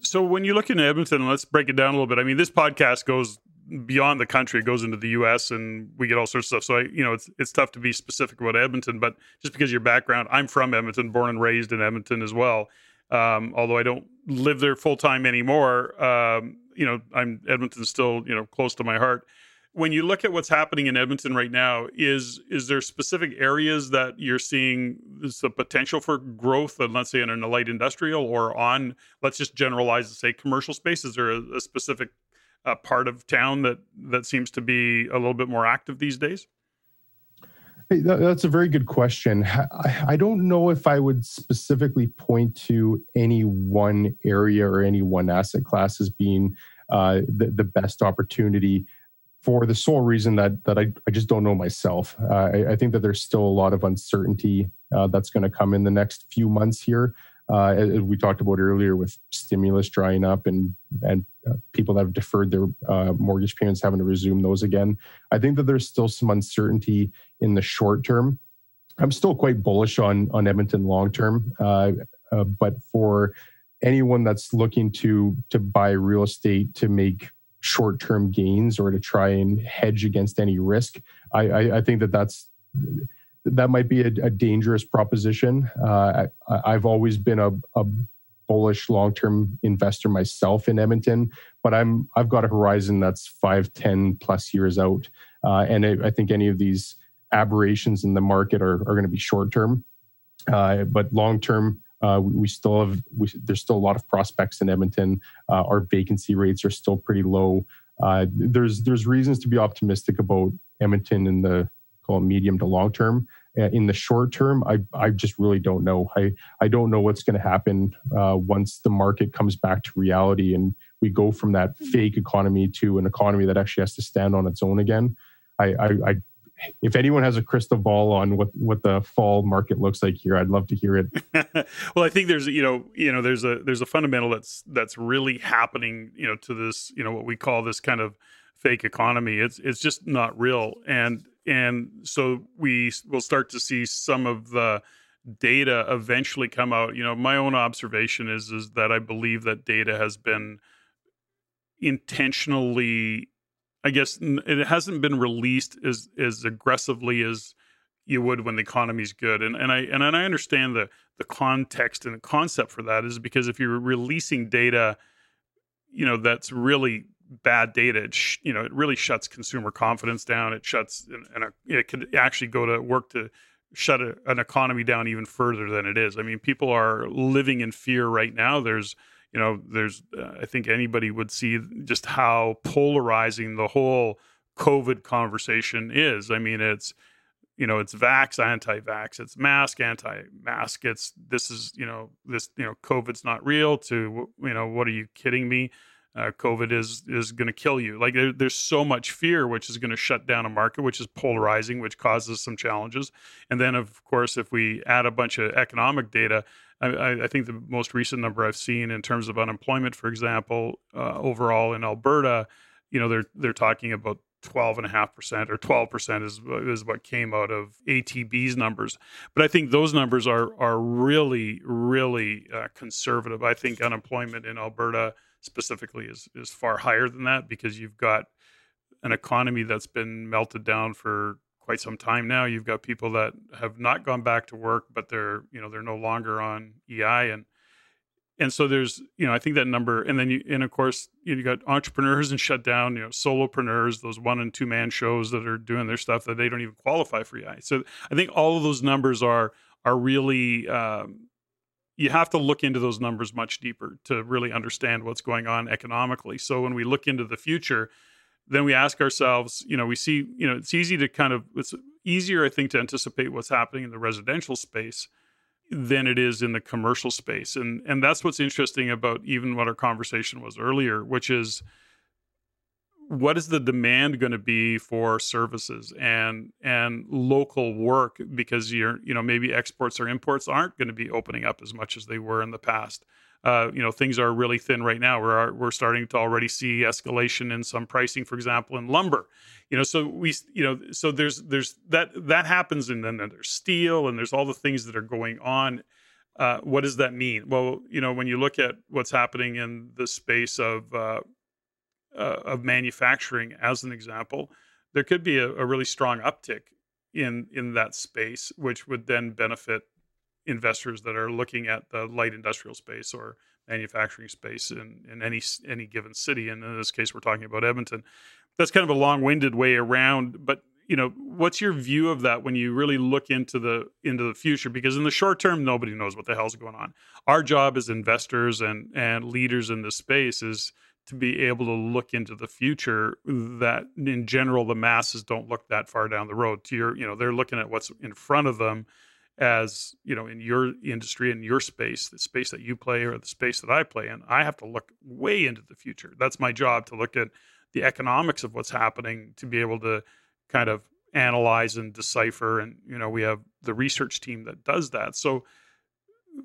so when you look in Edmonton, let's break it down a little bit. I mean, this podcast goes beyond the country; it goes into the U.S. and we get all sorts of stuff. So I, you know, it's it's tough to be specific about Edmonton, but just because your background, I'm from Edmonton, born and raised in Edmonton as well. Um, although I don't live there full time anymore, um, you know, I'm Edmonton's still you know close to my heart when you look at what's happening in Edmonton right now, is is there specific areas that you're seeing the potential for growth, and let's say in a light industrial or on, let's just generalize and say commercial space? Is there a, a specific uh, part of town that that seems to be a little bit more active these days? Hey, that's a very good question. I don't know if I would specifically point to any one area or any one asset class as being uh, the, the best opportunity for the sole reason that that I, I just don't know myself. Uh, I, I, think that there's still a lot of uncertainty uh, that's going to come in the next few months here. Uh, as we talked about earlier, with stimulus drying up and and uh, people that have deferred their uh, mortgage payments having to resume those again, I think that there's still some uncertainty in the short term. I'm still quite bullish on on Edmonton long term, uh, but for anyone that's looking to to buy real estate to make short term gains or to try and hedge against any risk. I, I, I think that that's that might be a, a dangerous proposition. Uh, I, have always been a, a bullish long term investor myself in Edmonton, but I'm I've got a horizon that's five, 10 plus years out, uh, and I, I think any of these aberrations in the market are, are going to be short term. Uh, but long term, uh, we, we, still have we, there's still a lot of prospects in Edmonton. Uh, our vacancy rates are still pretty low. Uh, there's there's reasons to be optimistic about Edmonton in the call medium to long term. Uh, in the short term, I I just really don't know. I I don't know what's going to happen uh, once the market comes back to reality and we go from that fake economy to an economy that actually has to stand on its own again. I, I, I if anyone has a crystal ball on what what the fall market looks like here, I'd love to hear it. [LAUGHS] well, I think there's you know you know there's a there's a fundamental that's that's really happening you know to this you know what we call this kind of fake economy. It's it's just not real, and and so we will start to see some of the data eventually come out. You know, my own observation is is that I believe that data has been intentionally I guess it hasn't been released as as aggressively as you would when the economy's good. And and I and I understand the the context and the concept for that is because if you're releasing data, you know that's really bad data. It sh- you know it really shuts consumer confidence down. It shuts and, and a, it could actually go to work to shut a, an economy down even further than it is. I mean, people are living in fear right now. There's you know, there's, uh, I think anybody would see just how polarizing the whole COVID conversation is. I mean, it's, you know, it's vax, anti-vax, it's mask, anti-mask. It's this is, you know, this, you know, COVID's not real. To you know, what are you kidding me? Uh, COVID is is going to kill you. Like there, there's so much fear, which is going to shut down a market, which is polarizing, which causes some challenges. And then, of course, if we add a bunch of economic data, I, I, think the most recent number I've seen in terms of unemployment, for example, uh, overall in Alberta, you know, they're they're talking about 12.5% or 12% is, is what came out of ATB's numbers. But I think those numbers are, are really, really uh, conservative. I think unemployment in Alberta specifically is, is far higher than that because you've got an economy that's been melted down for quite some time now. You've got people that have not gone back to work, but they're you know they're no longer on EI and and so there's you know I think that number and then you and of course you, you got entrepreneurs and shut down you know solopreneurs those one and two man shows that are doing their stuff that they don't even qualify for EI. So I think all of those numbers are are really um, you have to look into those numbers much deeper to really understand what's going on economically. So when we look into the future, then we ask ourselves, you know, we see, you know, it's easy to kind of, it's easier, I think, to anticipate what's happening in the residential space than it is in the commercial space. And and that's what's interesting about even what our conversation was earlier, which is what is the demand going to be for services and and local work because you're you know maybe exports or imports aren't going to be opening up as much as they were in the past uh, you know things are really thin right now. We're we're starting to already see escalation in some pricing, for example, in lumber. You know, so we you know so there's there's that that happens, and then there's steel, and there's all the things that are going on. Uh, what does that mean? Well, you know, when you look at what's happening in the space of uh, uh, of manufacturing, as an example, there could be a, a really strong uptick in in that space, which would then benefit investors that are looking at the light industrial space or manufacturing space in, in any any given city. And in this case, we're talking about Edmonton. That's kind of a long-winded way around, but you know, what's your view of that when you really look into the into the future? Because in the short term, nobody knows what the hell's going on. Our job as investors and and leaders in this space is to be able to look into the future that in general the masses don't look that far down the road. To your you know they're looking at what's in front of them as you know in your industry in your space the space that you play or the space that i play in. I have to look way into the future. That's my job to look at the economics of what's happening to be able to kind of analyze and decipher. And you know we have the research team that does that. So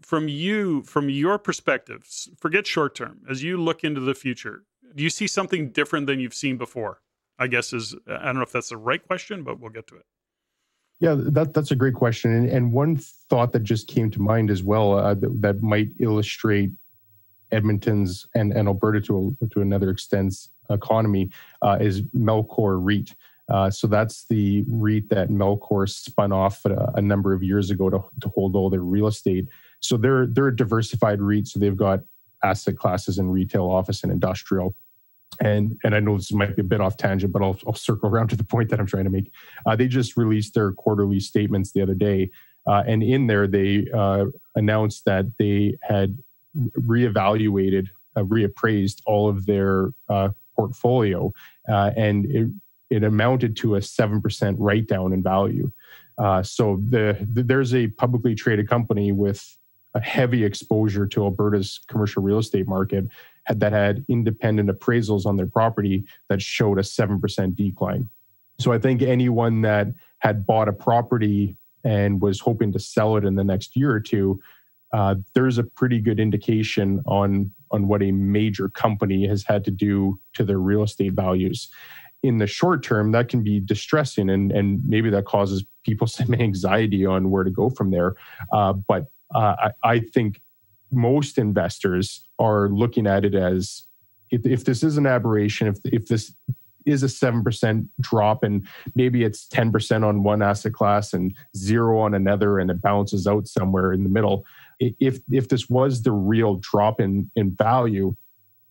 from you from your perspective forget short term as you look into the future do you see something different than you've seen before i guess is i don't know if that's the right question but we'll get to it yeah, that that's a great question, and, and one thought that just came to mind as well uh, that, that, might illustrate Edmonton's and, and Alberta to a, to another extent's economy uh, is Melcor REIT. Uh, so that's the REIT that Melcor spun off a, a, number of years ago to, to hold all their real estate. So they're they're a diversified REIT. So they've got asset classes in retail, office, and industrial and and I know this might be a bit off tangent, but I'll, I'll circle around to the point that I'm trying to make. Uh, they just released their quarterly statements the other day, uh, and in there they uh, announced that they had reevaluated, uh, reappraised all of their uh, portfolio, uh, and it, it amounted to a seven percent write down in value. so the, the, there's a publicly traded company with a heavy exposure to Alberta's commercial real estate market had, that had independent appraisals on their property that showed a 7% decline. So I think anyone that had bought a property and was hoping to sell it in the next year or two, uh, there's a pretty good indication on on what a major company has had to do to their real estate values. in the short term, that can be distressing, and and maybe that causes people [LAUGHS] some anxiety on where to go from there. Uh, but uh, I, I think most investors are looking at it as if, if this is an aberration, if if this is a 7% drop and maybe it's 10% on one asset class and zero on another and it bounces out somewhere in the middle if if this was the real drop in in value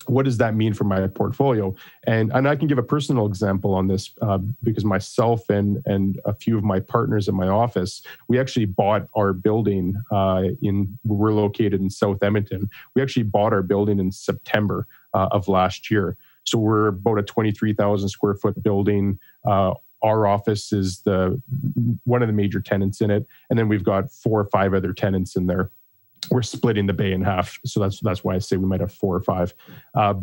what does that mean for my portfolio? And and I can give a personal example on this uh, because myself and and a few of my partners in my office, we actually bought our building uh, in we're located in South Edmonton. We actually bought our building in September uh, of last year. So we're about a twenty three thousand square foot building. Uh, our office is the one of the major tenants in it, and then we've got four or five other tenants in there we're splitting the bay in half. So that's that's why I say we might have four or five. Uh,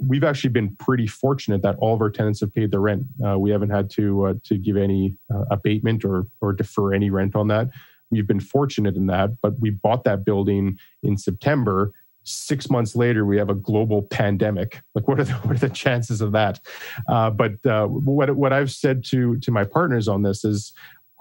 we've actually been pretty fortunate that all of our tenants have paid their rent. Uh, we haven't had to uh, to give any uh, abatement or or defer any rent on that. We've been fortunate in that, but we bought that building in September. Six months later, we have a global pandemic. Like, what are the, [LAUGHS] what are the chances of that? Uh, but uh, what what I've said to to my partners on this is,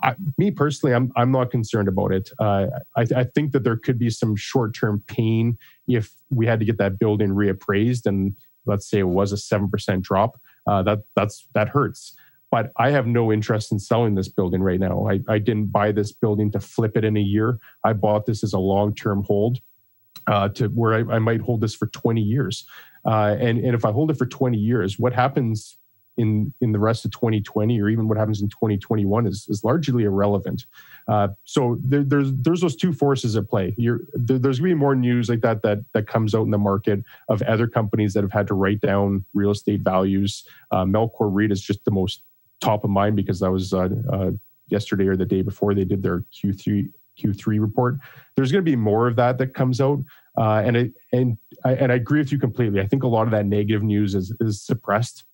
I, me personally, I'm I'm not concerned about it. Uh, I, I, think that there could be some short term pain if we had to get that building reappraised, and let's say it was a seven percent drop. Uh, that that's that hurts. But I have no interest in selling this building right now. I, I didn't buy this building to flip it in a year. I bought this as a long term hold uh, to where I, I, might hold this for 20 years. Uh, and, and if I hold it for 20 years, what happens in in the rest of 2020 or even what happens in 2021 is is largely irrelevant. Uh, so there, there's there's those two forces at play. There, there's going to be more news like that that that comes out in the market of other companies that have had to write down real estate values. Uh, Melcor REIT is just the most top of mind because that was uh, uh yesterday or the day before they did their Q3 Q3 report. There's going to be more of that that comes out. Uh, and it, and I, and I agree with you completely. I think a lot of that negative news is is suppressed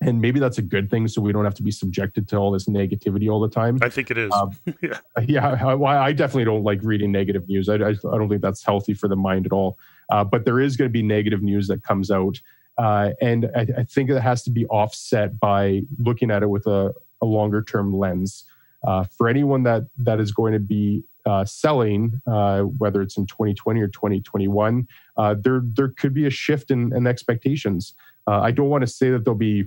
and maybe that's a good thing so we don't have to be subjected to all this negativity all the time. I think it is. Um, [LAUGHS] yeah. [LAUGHS] yeah I, I, definitely don't like reading negative news. I, I, I, don't think that's healthy for the mind at all. Uh, but there is going to be negative news that comes out uh, and I, I, think it has to be offset by looking at it with a, a longer term lens. Uh, for anyone that that is going to be uh, selling, uh, whether it's in 2020 or 2021, uh, there there could be a shift in, in expectations. Uh, I don't want to say that there'll be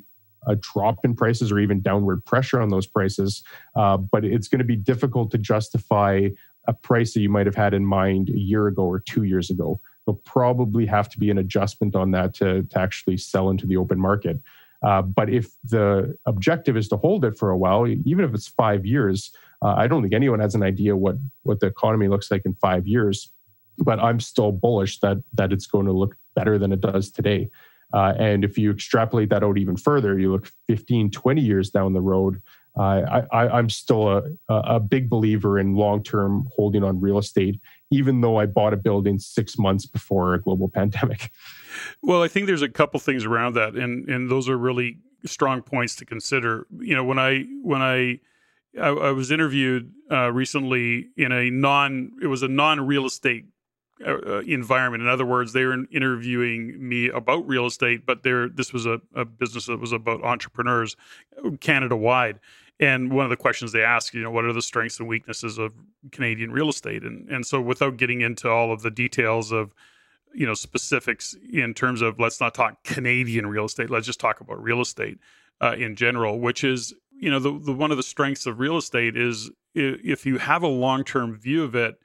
a drop in prices or even downward pressure on those prices. Uh, but it's going to be difficult to justify a price that you might have had in mind a year ago or two years ago. There'll probably have to be an adjustment on that to, to actually sell into the open market. Uh, but if the objective is to hold it for a while, even if it's five years, uh, I don't think anyone has an idea what what the economy looks like in five years. But I'm still bullish that that it's going to look better than it does today. Uh, and if you extrapolate that out even further, you look 15, 20 years down the road, uh, I, am still a, a big believer in long term holding on real estate, even though I bought a building six months before a global [LAUGHS] pandemic. Well, I think there's a couple things around that, and, and those are really strong points to consider. You know, when I when I I, I was interviewed uh, recently in a non it was a non real estate uh, uh, environment. In other words, they were interviewing me about real estate, but there this was a, a business that was about entrepreneurs Canada wide. And one of the questions they ask, you know, what are the strengths and weaknesses of Canadian real estate? And and so without getting into all of the details of you know specifics in terms of let's not talk Canadian real estate, let's just talk about real estate uh, in general, which is you know the, the one of the strengths of real estate is if you have a long term view of it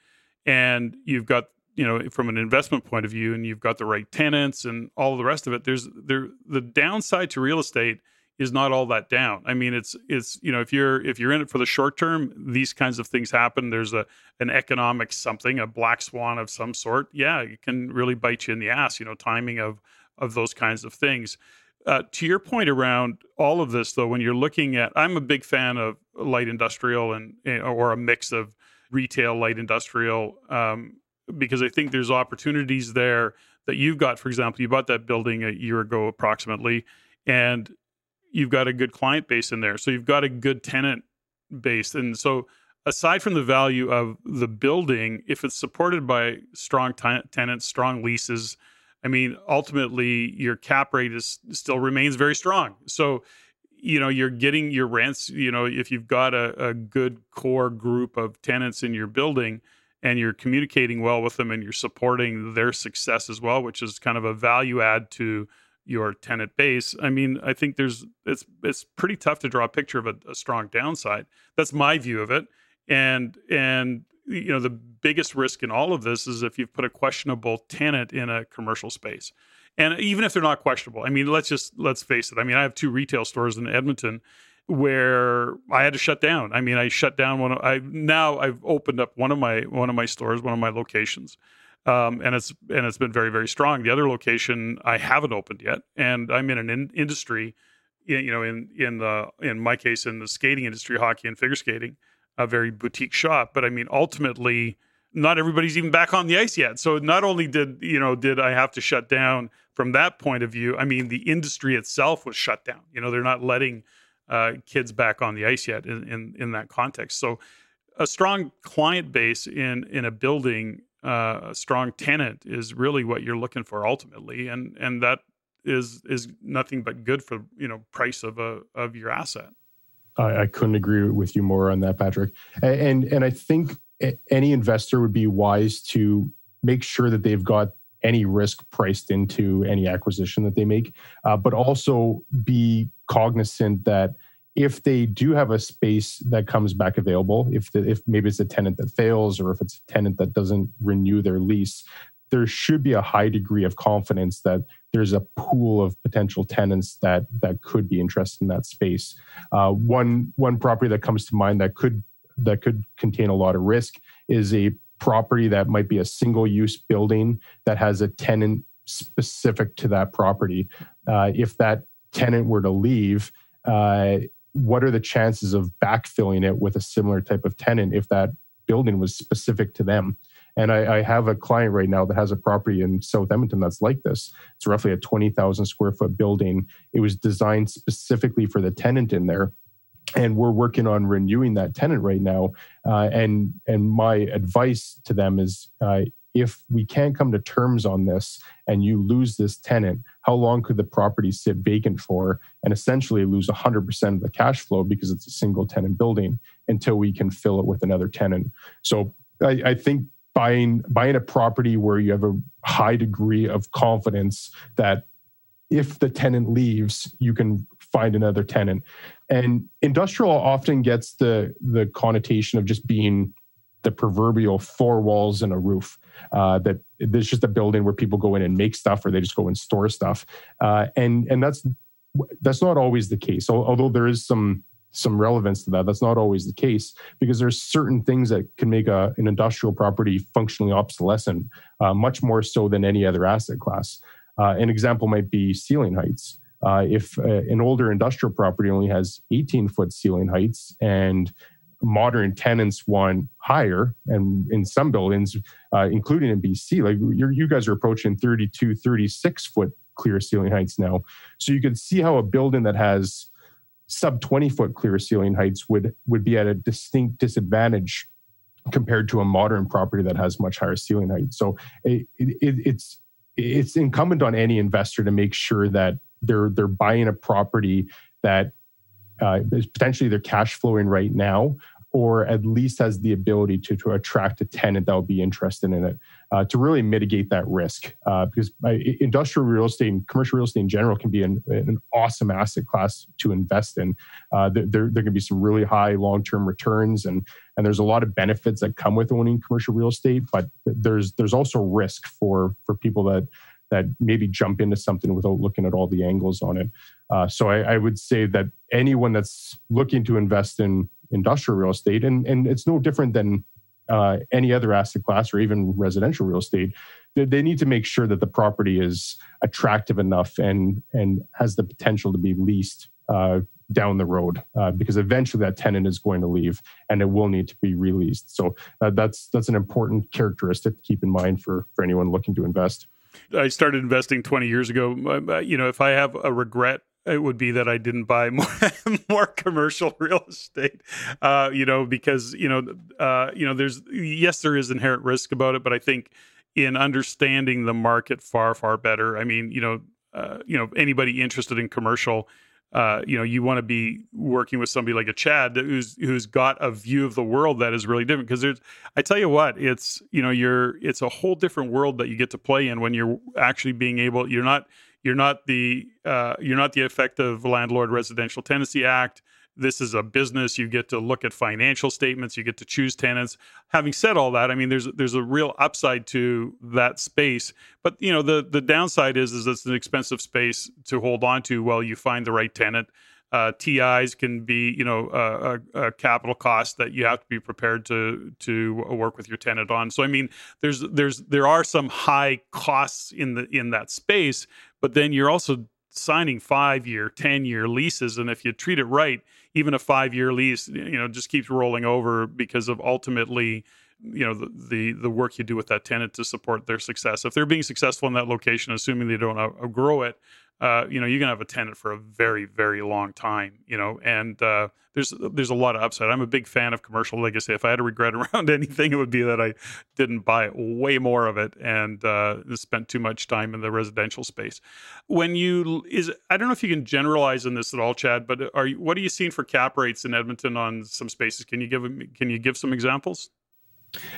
and you've got you know from an investment point of view and you've got the right tenants and all the rest of it there's there the downside to real estate is not all that down. I mean it's it's you know if you're if you're in it for the short term these kinds of things happen. There's a an economic something a black swan of some sort. Yeah it can really bite you in the ass you know timing of of those kinds of things. Uh, to your point around all of this though when you're looking at i'm a big fan of light industrial and eh, or a mix of retail light industrial um, because I think there's opportunities there that you've got. For example, you bought that building a year ago approximately, and you've got a good client base in there. So you've got a good tenant base. And so aside from the value of the building, if it's supported by strong t- tenants, strong leases, I mean, ultimately your cap rate is still remains very strong. So you know you're getting your rents you know if you've got a, a good core group of tenants in your building and you're communicating well with them and you're supporting their success as well which is kind of a value add to your tenant base i mean i think there's it's it's pretty tough to draw a picture of a, a strong downside. That's my view of it. And and you know the biggest risk in all of this is if you've put a questionable tenant in a commercial space. And even if they're not questionable i mean let's just let's face it. I mean i have two retail stores in edmonton where i had to shut down i mean i shut down one of, i now i've opened up one of my one of my stores one of my locations um, and it's and it's been very very strong the other location i haven't opened yet and i'm in an in- industry you know in in the in my case in the skating industry hockey and figure skating a very boutique shop but i mean ultimately not everybody's even back on the ice yet. So not only did you know did I have to shut down from that point of view, I mean the industry itself was shut down. You know they're not letting uh, kids back on the ice yet in, in, in that context. So a strong client base in in a building, uh, a strong tenant is really what you're looking for ultimately, and and that is is nothing but good for you know price of a of your asset. I, I couldn't agree with you more on that, Patrick. And, and I think any investor would be wise to make sure that they've got any risk priced into any acquisition that they make, uh, but also be cognizant that if they do have a space that comes back available, if the, if maybe it's a tenant that fails or if it's a tenant that doesn't renew their lease, there should be a high degree of confidence that there's a pool of potential tenants that that could be interested in that space. Uh, one one property that comes to mind that could that could contain a lot of risk is a property that might be a single use building that has a tenant specific to that property. Uh, if that tenant were to leave, uh, what are the chances of backfilling it with a similar type of tenant if that building was specific to them? And I, I, have a client right now that has a property in South Edmonton that's like this. It's roughly a 20,000 square foot building. It was designed specifically for the tenant in there and we're working on renewing that tenant right now. Uh, and and my advice to them is, uh, if we can't come to terms on this, and you lose this tenant, how long could the property sit vacant for, and essentially lose 100% of the cash flow because it's a single tenant building until we can fill it with another tenant. So I, I think buying buying a property where you have a high degree of confidence that if the tenant leaves, you can find another tenant. And industrial often gets the the connotation of just being the proverbial four walls and a roof. Uh, that there's just a building where people go in and make stuff, or they just go and store stuff. Uh, and and that's that's not always the case. Although there is some some relevance to that, that's not always the case because there's certain things that can make a, an industrial property functionally obsolescent, uh, much more so than any other asset class. Uh, an example might be ceiling heights. Uh, if uh, an older industrial property only has 18 foot ceiling heights and modern tenants want higher, and in some buildings, uh, including in BC, like you guys are approaching 32, 36 foot clear ceiling heights now. So you can see how a building that has sub 20 foot clear ceiling heights would would be at a distinct disadvantage compared to a modern property that has much higher ceiling height. So it, it, it's it's incumbent on any investor to make sure that they're they're buying a property that uh, is potentially they're cash flowing right now or at least has the ability to, to attract a tenant that will be interested in it uh, to really mitigate that risk. Uh, because industrial real estate and commercial real estate in general can be an, an awesome asset class to invest in. Uh, there, there, there, can be some really high long-term returns, and and there's a lot of benefits that come with owning commercial real estate. But there's there's also risk for for people that that maybe jump into something without looking at all the angles on it. Uh, so I, I, would say that anyone that's looking to invest in industrial real estate, and, and it's no different than uh, any other asset class or even residential real estate, they, they, need to make sure that the property is attractive enough and and has the potential to be leased uh, down the road uh, because eventually that tenant is going to leave and it will need to be released. So uh, that's that's an important characteristic to keep in mind for for anyone looking to invest. I started investing 20 years ago. Uh, you know, if I have a regret, it would be that I didn't buy [LAUGHS] more more commercial real estate. Uh, you know, because you know, uh, you know, there's yes, there is inherent risk about it, but I think in understanding the market far far better. I mean, you know, uh, you know, anybody interested in commercial uh, you know, you want to be working with somebody like a Chad who's who's got a view of the world that is really different. Because there's, I tell you what, it's you know, you're it's a whole different world that you get to play in when you're actually being able. You're not you're not the uh, you're not the effective landlord residential tenancy act. This is a business. You get to look at financial statements. You get to choose tenants. Having said all that i mean there's there's a real upside to that space. But you know the the downside is is it's an expensive space to hold on to while you find the right tenant uh, TIs can be, you know, a, a, capital cost that you have to be prepared to to work with your tenant on. So, I mean, there's there's there are some high costs in the in that space, but then you're also signing five year, 10 year leases. And if you treat it right, even a five year lease, you know, just keeps rolling over because of ultimately, you know, the, the, the work you do with that tenant to support their success. If they're being successful in that location, assuming they don't outgrow it, uh, you know, you're gonna have a tenant for a very, very long time, you know, and uh, there's there's a lot of upside. I'm a big fan of commercial. legacy. If I had a regret [LAUGHS] around anything, it would be that I didn't buy way more of it and uh, spent too much time in the residential space. When you is, I don't know if you can generalize in this at all, Chad, but are you, what are you seeing for cap rates in Edmonton on some spaces? Can you give can you give some examples?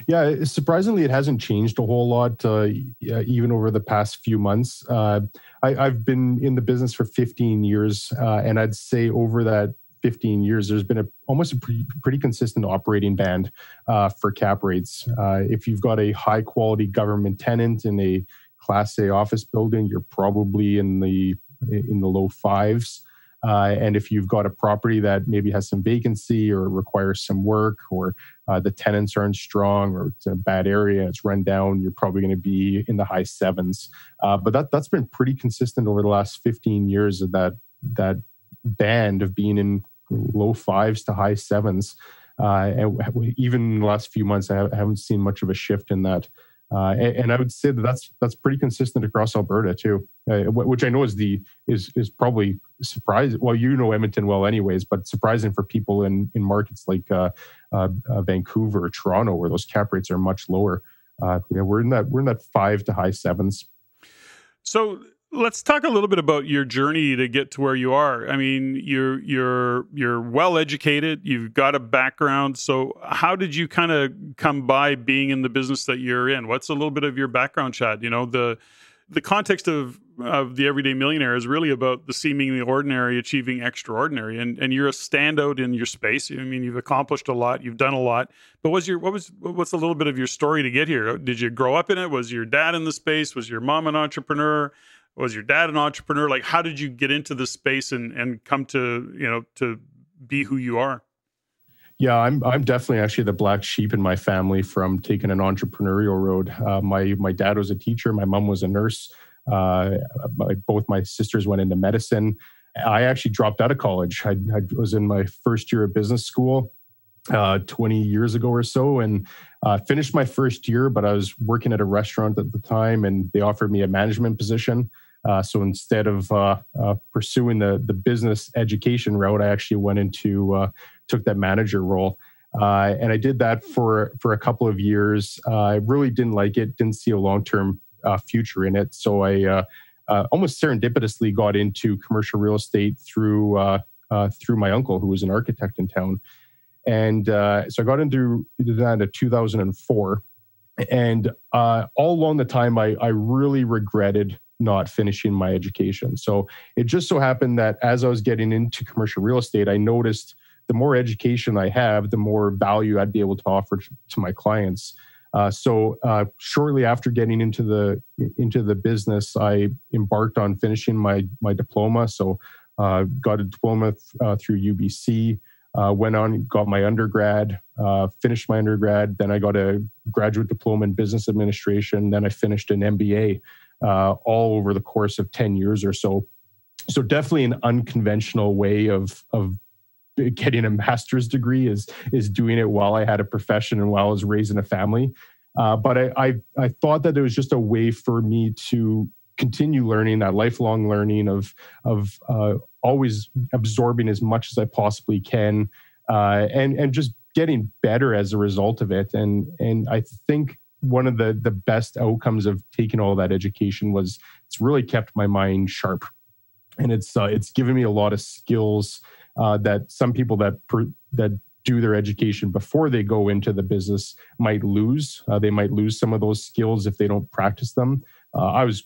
Yeah, surprisingly, it hasn't changed a whole lot, uh, even over the past few months. Uh, I, have been in the business for 15 years, uh, and I'd say over that 15 years, there's been a almost a pretty, pretty consistent operating band uh, for cap rates. Uh, if you've got a high quality government tenant in a Class A office building, you're probably in the in the low fives. Uh, and if you've got a property that maybe has some vacancy or requires some work, or uh, the tenants aren't strong, or it's in a bad area, it's run down, you're probably going to be in the high sevens. Uh, but that that's been pretty consistent over the last 15 years of that that band of being in low fives to high sevens. Uh, and even in the last few months, I haven't seen much of a shift in that. Uh, and, and, I would say that that's that's pretty consistent across Alberta too, uh, which I know is the is is probably surprising. Well, you know Edmonton well, anyways, but surprising for people in in markets like uh, uh, uh Vancouver or Toronto, where those cap rates are much lower. Uh, we're in that we're in that five to high sevens. So let's talk a little bit about your journey to get to where you are. I mean, you're you're you're well educated. You've got a background. So, how did you kind of come by being in the business that you're in? What's a little bit of your background, Chad? You know, the the context of of the everyday millionaire is really about the seemingly ordinary achieving extraordinary, and and you're a standout in your space. I mean, you've accomplished a lot, you've done a lot. But was your what was what's a little bit of your story to get here? Did you grow up in it? Was your dad in the space? Was your mom an entrepreneur? Was your dad an entrepreneur? Like how did you get into this space and and come to you know to be who you are? Yeah i'm i'm definitely actually the black sheep in my family from taking an entrepreneurial road. Uh, my my dad was a teacher my mom was a nurse. Uh, my, both my sisters went into medicine. I actually dropped out of college. I, I was in my first year of business school uh, 20 years ago or so and uh, finished my first year but i was working at a restaurant at the time and they offered me a management position uh, so instead of uh, uh, pursuing the the business education route, I actually went into uh, took that manager role, uh, and I did that for for a couple of years. Uh, I really didn't like it, didn't see a long term future in it. So I almost serendipitously got into commercial real estate through through my uncle, who was an architect in town, and so I got into, that in 2004. And all along the time, I, I really regretted not finishing my education. So it just so happened that as I was getting into commercial real estate, I noticed the more education I have, the more value I'd be able to offer to my clients. Uh, so uh, shortly after getting into the into the business, I embarked on finishing my my diploma. So uh, got a diploma th- uh, through UBC. Uh, went on, got my undergrad, uh, finished my undergrad. Then I got a graduate diploma in business administration. Then I finished an MBA uh, all over the course of 10 years or so. So definitely an unconventional way of of getting a master's degree is is doing it while I had a profession and while I was raising a family. Uh, but I, I, I thought that it was just a way for me to continue learning that lifelong learning of of uh, always absorbing as much as I possibly can uh, and and just getting better as a result of it. And and I think one of the the best outcomes of taking all that education was it's really kept my mind sharp and it's uh, it's given me a lot of skills uh, that some people that per, that do their education before they go into the business might lose. Uh, they might lose some of those skills if they don't practice them. Uh, I was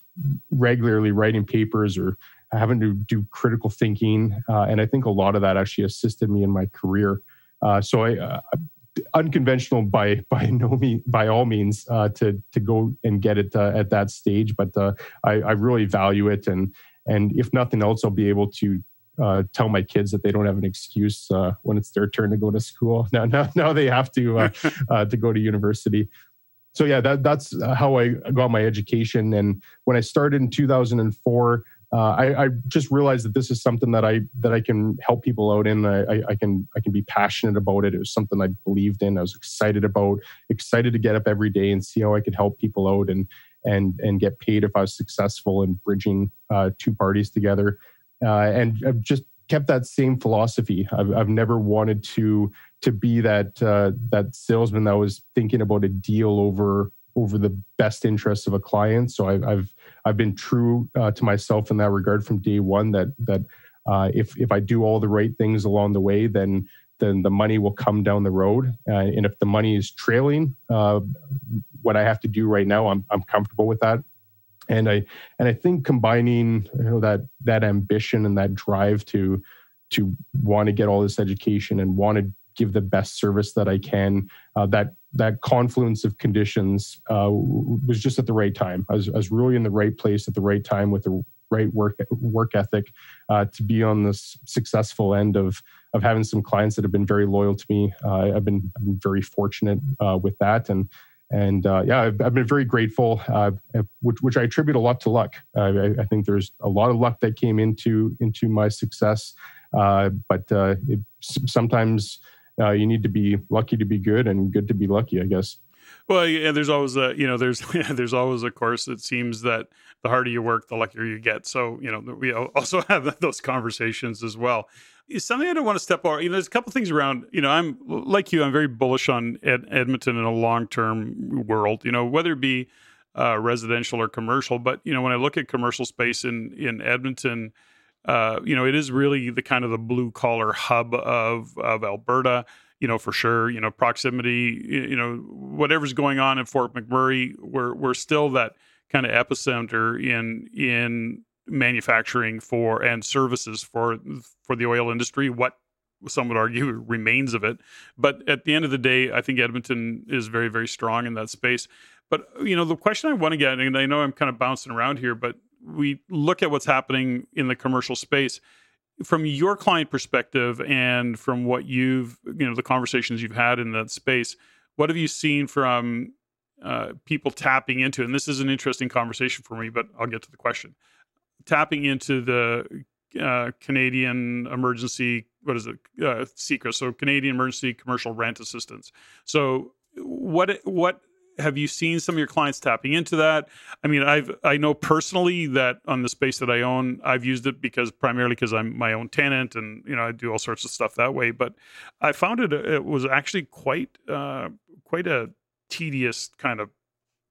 regularly writing papers or having to do critical thinking, uh, and I think a lot of that actually assisted me in my career. Uh, so I, unconventional by by no means by all means uh, to to go and get it uh, at that stage but uh, I, I, really value it. And and if nothing else i'll be able to uh, tell my kids that they don't have an excuse uh, when it's their turn to go to school. [LAUGHS] Now now, now they have to [LAUGHS] uh, to go to university. So yeah that, that's how i got my education. And when i started in 2004 uh, I, I, just realized that this is something that I that I can help people out in. I, I, can I can be passionate about it. It was something I believed in. I was excited about, excited to get up every day and see how I could help people out and and and get paid if I was successful in bridging uh, two parties together. Uh, and I've just kept that same philosophy. I've, I've never wanted to to be that uh, that salesman that was thinking about a deal over over the best interests of a client. So I've I've, I've been true uh, to myself in that regard from day one. That that uh, if if I do all the right things along the way, then then the money will come down the road. Uh, and if the money is trailing uh, what I have to do right now, I'm I'm comfortable with that. And I and I think combining you know that that ambition and that drive to to want to get all this education and want to give the best service that I can. Uh, that that confluence of conditions uh, was just at the right time. I was, I was, really in the right place at the right time with the right work work ethic uh, to be on this successful end of of having some clients that have been very loyal to me. Uh, I've been, very fortunate uh, with that, and and uh, yeah, I've, I've, been very grateful, which, which I attribute a lot to luck. I, I, think there's a lot of luck that came into into my success, but it, sometimes uh, you need to be lucky to be good and good to be lucky, I guess. Well, yeah, there's always a, you know, there's, [LAUGHS] there's always, of course, it seems that the harder you work, the luckier you get. So, you know, we also [LAUGHS] have those conversations as well. It's something I don't want to step over. You know, there's a couple things around, you know, I'm like you, I'm very bullish on Ed, Edmonton in a long-term world, you know, whether it be uh, residential or commercial. But, you know, when I look at commercial space in, in Edmonton, uh, you know, it is really the kind of the blue collar hub of of Alberta. You know, for sure. You know, proximity. You know, whatever's going on in Fort McMurray, we're we're still that kind of epicenter in in manufacturing for and services for for the oil industry. What some would argue remains of it, but at the end of the day, I think Edmonton is very very strong in that space. But you know, the question I want to get, and I know I'm kind of bouncing around here, but we look at what's happening in the commercial space. From your client perspective and from what you've you know the conversations you've had in that space what have you seen from uh, people tapping into and this is an interesting conversation for me but i'll get to the question. Tapping into the uh, canadian emergency what is it? Uh, CECRA, so canadian emergency commercial rent assistance. So what what have you seen some of your clients tapping into that? I mean, I've I know personally that on the space that I own, I've used it because primarily because I'm my own tenant and you know I do all sorts of stuff that way. But I found it it was actually quite uh, quite a tedious kind of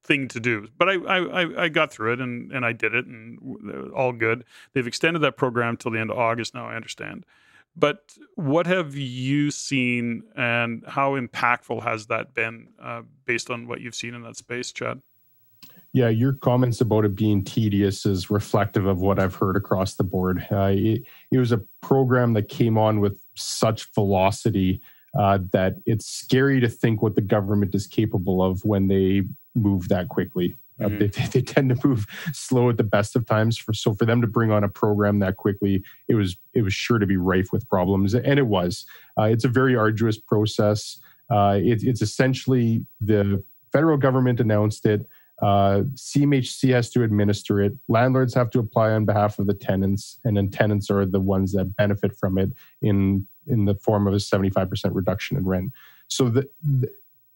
thing to do. But I, I I got through it and and I did it and all good. They've extended that program till the end of August now. I understand. But what have you seen, and how impactful has that been, uh, based on what you've seen in that space, Chad? Yeah, your comments about it being tedious is reflective of what I've heard across the board. Uh, it, it, was a program that came on with such velocity uh, that it's scary to think what the government is capable of when they move that quickly. Uh, mm-hmm. they, they, tend to move slow at the best of times. For, so for them to bring on a program that quickly, it was it was sure to be rife with problems, and it was. Uh, it's a very arduous process. Uh, it, it's essentially the federal government announced it. Uh, CMHC has to administer it. Landlords have to apply on behalf of the tenants, and then tenants are the ones that benefit from it in in the form of a seventy five percent reduction in rent. So the, the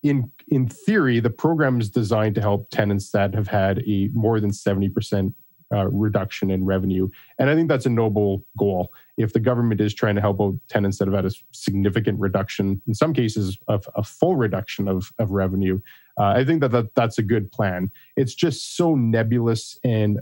in in theory, the program is designed to help tenants that have had a more than seventy percent uh, reduction in revenue, and I think that's a noble goal. If the government is trying to help out tenants that have had a significant reduction, in some cases, of a full reduction of of revenue, uh, I think that, that that's a good plan. It's just so nebulous and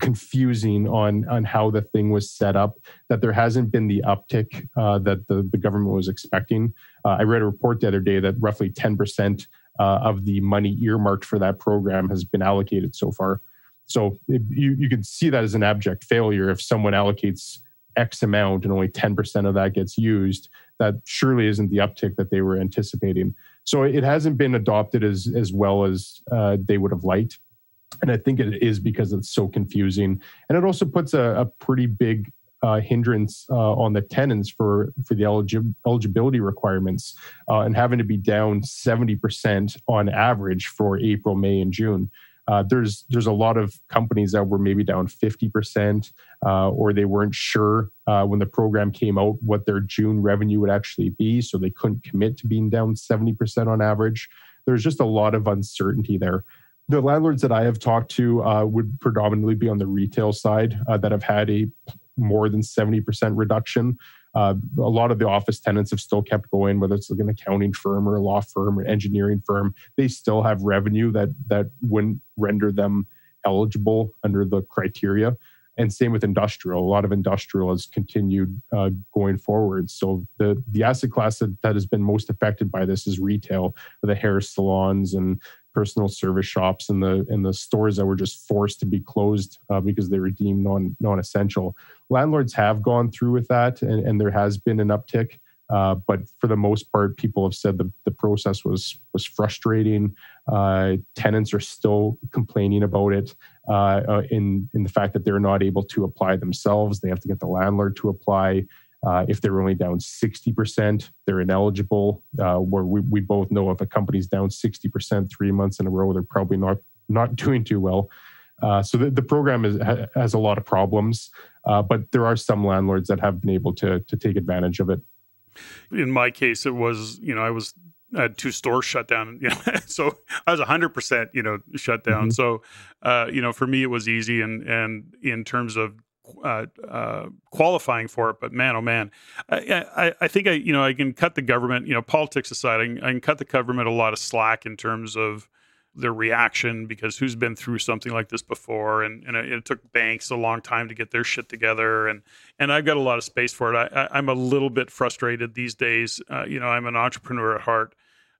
confusing on on how the thing was set up. That there hasn't been the uptick uh, that the, the government was expecting. Uh, I read a report the other day that roughly ten percent uh, of the money earmarked for that program has been allocated so far. So it, you you can see that as an abject failure if someone allocates X amount and only 10% of that gets used, that surely isn't the uptick that they were anticipating. So it hasn't been adopted as, as well as uh, they would have liked. And I think it is because it's so confusing. And it also puts a, a pretty big uh, hindrance uh, on the tenants for for the eligi- eligibility requirements uh, and having to be down 70% on average for April, May, and June. Uh, there's there's a lot of companies that were maybe down 50% uh, or they weren't sure uh, when the program came out what their June revenue would actually be, so they couldn't commit to being down 70% on average. There's just a lot of uncertainty there. The landlords that I have talked to uh, would predominantly be on the retail side uh, that have had a more than 70% reduction. Uh, a lot of the office tenants have still kept going, whether it's like an accounting firm or a law firm or engineering firm. They still have revenue that that wouldn't render them eligible under the criteria. And same with industrial. A lot of industrial has continued uh, going forward. So the the asset class that, that has been most affected by this is retail, the hair salons and personal service shops and the and the stores that were just forced to be closed uh, because they were deemed non non essential. Landlords have gone through with that, and, and there has been an uptick. Uh, but for the most part, people have said the, the process was was frustrating. Uh, tenants are still complaining about it uh, uh, in in the fact that they're not able to apply themselves. They have to get the landlord to apply. Uh, if they're only down 60%, they're ineligible. Uh, where we, we both know if a company's down 60% three months in a row, they're probably not not [LAUGHS] doing too well. Uh, so the, the program is, ha, has a lot of problems, uh, but there are some landlords that have been able to to take advantage of it. In my case, it was you know I was I had two stores shut down, [LAUGHS] you know, [LAUGHS] so I was hundred percent you know shut down. Mm-hmm. So uh, you know for me it was easy, and and in terms of uh, uh, qualifying for it. But man, oh man, I, I, I, think I, you know, I can cut the government, you know, politics aside, I can, I can, cut the government a lot of slack in terms of their reaction because who's been through something like this before, and, and it, took banks a long time to get their shit together, and and I've got a lot of space for it. I, am a little bit frustrated these days. Uh, you know, I'm an entrepreneur at heart.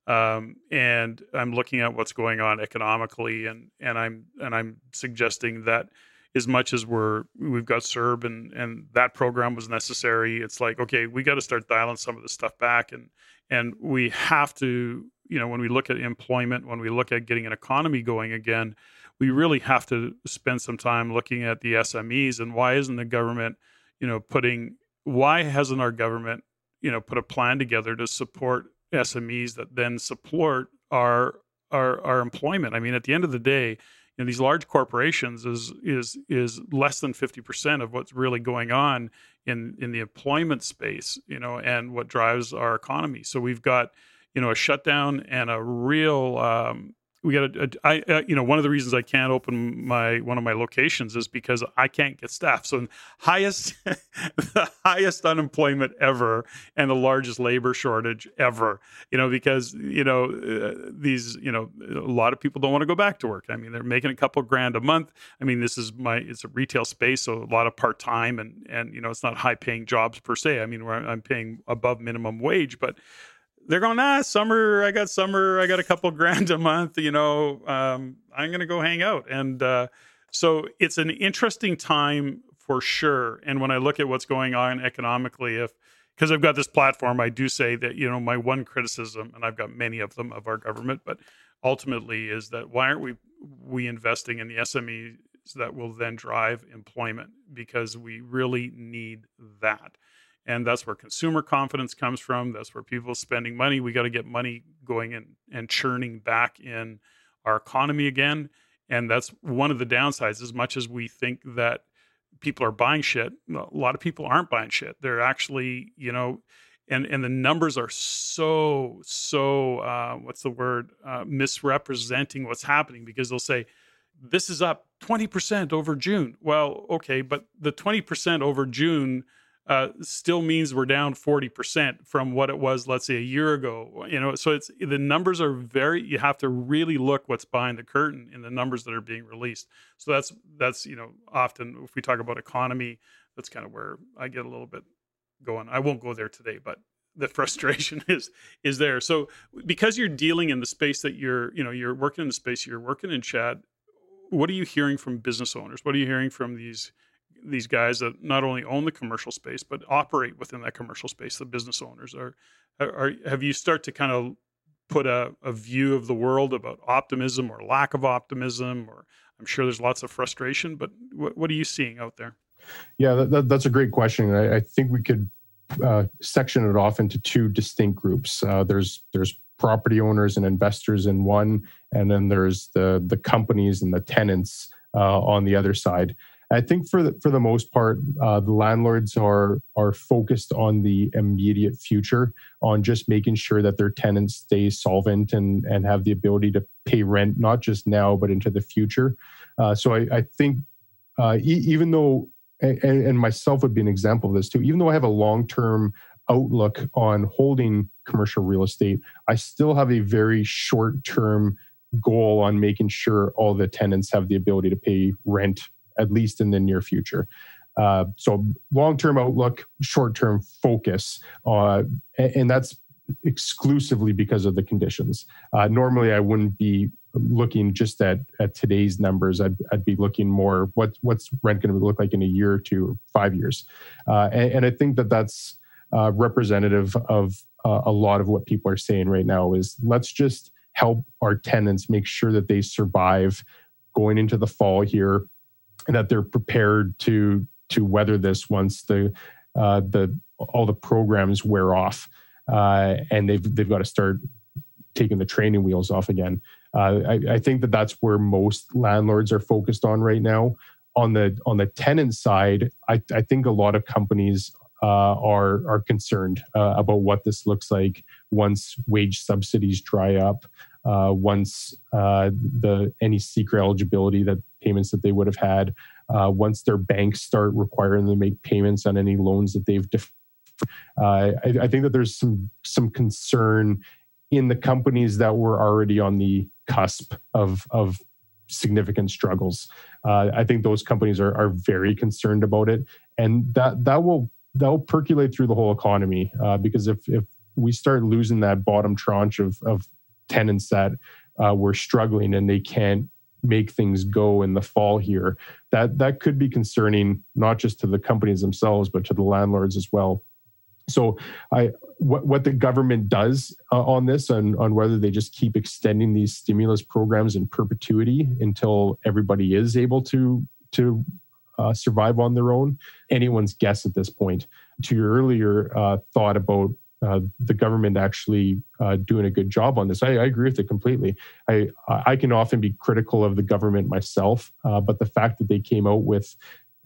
Um, and I'm looking at what's going on economically, and and I'm and I'm suggesting that as much as we're we've got CERB and and that program was necessary. It's like okay, we got to start dialing some of this stuff back, and and we have to you know when we look at employment, when we look at getting an economy going again, we really have to spend some time looking at the SMEs and why isn't the government you know putting why hasn't our government you know put a plan together to support SMEs that then support our our our employment. I mean, at the end of the day, you know, these large corporations is is is less than 50% of what's really going on in in the employment space you know and what drives our economy. So we've got you know a shutdown and a real um, we got a, a I, uh, you know one of the reasons I can't open my one of my locations is because I can't get staff. So highest [LAUGHS] the highest unemployment ever and the largest labor shortage ever. You know because you know uh, these you know a lot of people don't want to go back to work. I mean they're making a couple grand a month. I mean this is my it's a retail space so a lot of part time and and you know it's not high paying jobs per se. I mean I'm paying above minimum wage but they're going, ah, summer, I got summer, I got a couple [LAUGHS] grand a month, you know, um, I'm going to go hang out. And uh, so it's an interesting time for sure. And when I look at what's going on economically, if, because I've got this platform, I do say that, you know, my one criticism, and I've got many of them of our government, but ultimately is that why aren't we, we investing in the SMEs that will then drive employment? Because we really need that and that's where consumer confidence comes from. That's where people spending money. We got to get money going and, and churning back in our economy again. And that's one of the downsides. As much as we think that people are buying shit a lot of people aren't buying shit. They're actually you know and and the numbers are so so uh, what's the word? Uh, misrepresenting what's happening because they'll say this is up 20% over june. Well okay but the 20% over june uh, still means we're down 40% from what it was, let's say, a year ago. You know, so it's the numbers are very. You have to really look what's behind the curtain in the numbers that are being released. So that's that's you know often if we talk about economy, that's kind of where I get a little bit going. I won't go there today, but the [LAUGHS] frustration is is there. So because you're dealing in the space that you're, you know, you're working in the space you're working in, Chad. What are you hearing from business owners? What are you hearing from these these guys that not only own the commercial space but operate within that commercial space? The business owners are, are have you start to kind of put a, a view of the world about optimism or lack of optimism or i'm sure there's lots of frustration but what, what are you seeing out there yeah that, that, that's a great question I, I, think we could uh, section it off into two distinct groups. Uh, there's there's property owners and investors in one, and then there's the the companies and the tenants uh, on the other side. I think for the, for the most part, uh, the landlords are are focused on the immediate future, on just making sure that their tenants stay solvent and and have the ability to pay rent not just now but into the future. Uh, so I, I think uh, e- even though and, and myself would be an example of this too. Even though I have a long term outlook on holding commercial real estate, I still have a very short term goal on making sure all the tenants have the ability to pay rent, at least in the near future. Uh, so long term outlook, short term focus, uh, and that's exclusively because of the conditions. Uh, normally, I wouldn't be looking just at at today's numbers, I'd, I'd be looking more what what's rent going to look like in a year or two, or five years, uh, and, and, I think that that's uh, representative of uh, a lot of what people are saying right now. Is let's just help our tenants make sure that they survive going into the fall here, and that they're prepared to to weather this once the uh, the all the programs wear off, uh, and they've they've got to start taking the training wheels off again. Uh, I, I, think that that's where most landlords are focused on right now. On the on the tenant side, I, I think a lot of companies uh, are are concerned uh, about what this looks like once wage subsidies dry up, uh, once the any CECRA eligibility that payments that they would have had, uh, once their banks start requiring them to make payments on any loans that they've. Def- I, I think that there's some some concern in the companies that were already on the cusp of of significant struggles. Uh, I think those companies are are very concerned about it, and that that will that will percolate through the whole economy uh, because if if we start losing that bottom tranche of of tenants that uh, were struggling and they can't make things go in the fall here, that that could be concerning not just to the companies themselves but to the landlords as well. So I what, what the government does uh, on this and on whether they just keep extending these stimulus programs in perpetuity until everybody is able to to uh, survive on their own anyone's guess at this point to your earlier uh, thought about uh, the government actually uh, doing a good job on this. I, I, agree with it completely. I I can often be critical of the government myself, uh, but the fact that they came out with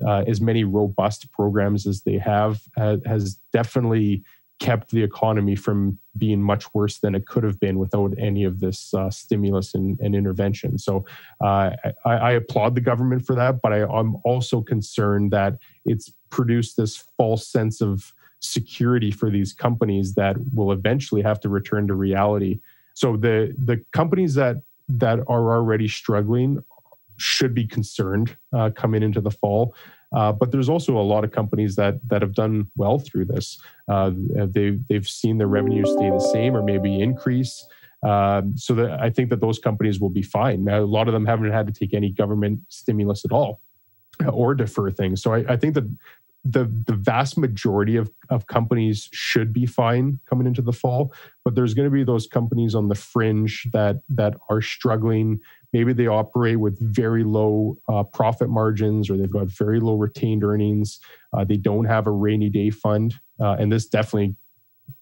uh, as many robust programs as they have has definitely kept the economy from being much worse than it could have been without any of this uh, stimulus and, and, intervention. So I, I, applaud the government for that, but I, I'm also concerned that it's produced this false sense of security for these companies that will eventually have to return to reality. So the the companies that that are already struggling should be concerned uh, coming into the fall. Uh, but there's also a lot of companies that that have done well through this. Uh, they they've seen their revenues stay the same or maybe increase. Um, so that I think that those companies will be fine. Now, a lot of them haven't had to take any government stimulus at all or defer things. So I, I think that the the vast majority of, of companies should be fine coming into the fall but there's going to be those companies on the fringe that that are struggling. Maybe they operate with very low uh, profit margins or they've got very low retained earnings. Uh, they don't have a rainy day fund uh, and this definitely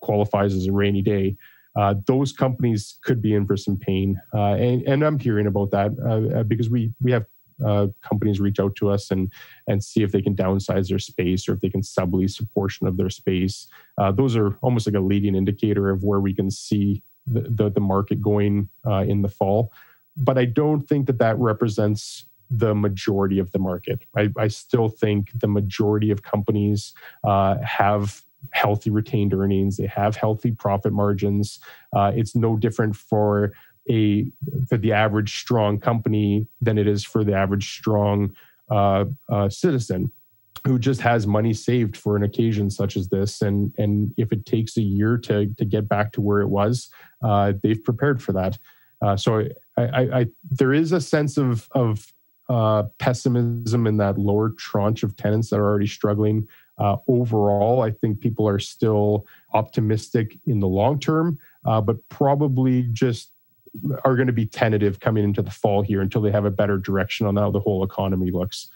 qualifies as a rainy day. Uh, those companies could be in for some pain uh, and, and i'm hearing about that uh, because we we have uh, companies reach out to us and and see if they can downsize their space or if they can sublease a portion of their space. Uh, those are almost like a leading indicator of where we can see the the, the market going uh, in the fall. But I don't think that that represents the majority of the market. I, I still think the majority of companies uh, have healthy retained earnings. They have healthy profit margins. Uh, it's no different for a for the average strong company than it is for the average strong uh, uh, citizen who just has money saved for an occasion such as this. And and if it takes a year to to get back to where it was, uh, they've prepared for that. Uh, so I, I, I, there is a sense of of uh, pessimism in that lower tranche of tenants that are already struggling. Uh, overall, I think people are still optimistic in the long term, uh, but probably just are going to be tentative coming into the fall here until they have a better direction on how the whole economy looks.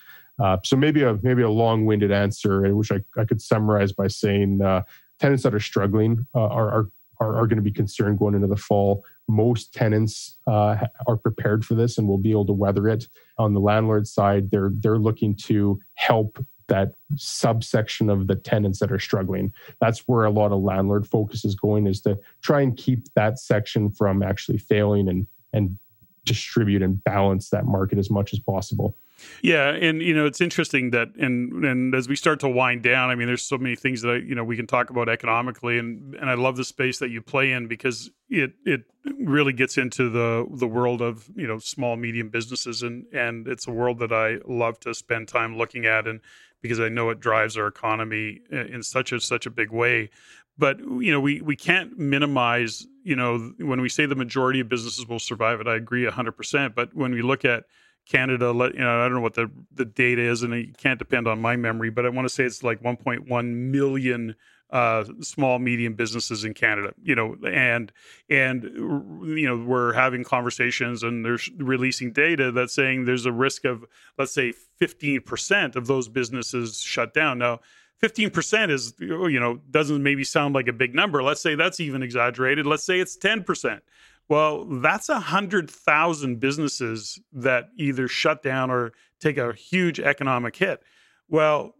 Uh, so maybe a maybe a long-winded answer, which I, I could summarize by saying uh, tenants that are struggling uh, are, are are, are going to be concerned going into the fall. Most tenants uh, are prepared for this and will be able to weather it. On the landlord side, they're they're looking to help that subsection of the tenants that are struggling. That's where a lot of landlord focus is going is to try and keep that section from actually failing and and distribute and balance that market as much as possible. Yeah, and you know it's interesting that and and as we start to wind down, I mean, there's so many things that I, you know we can talk about economically, and and I love the space that you play in because it it really gets into the the world of you know small medium businesses, and and it's a world that I love to spend time looking at, and because I know it drives our economy in such a such a big way. But you know we we can't minimize you know when we say the majority of businesses will survive it. I agree hundred percent. But when we look at Canada, you know, I don't know what the the data is, and it can't depend on my memory, but I want to say it's like 1.1 million uh, small medium businesses in Canada. You know, and and you know we're having conversations and they're releasing data that's saying there's a risk of let's say 15 percent of those businesses shut down. Now. 15% is you know doesn't maybe sound like a big number let's say that's even exaggerated let's say it's 10% well, that's a hundred thousand businesses that either shut down or take a huge economic hit. Well,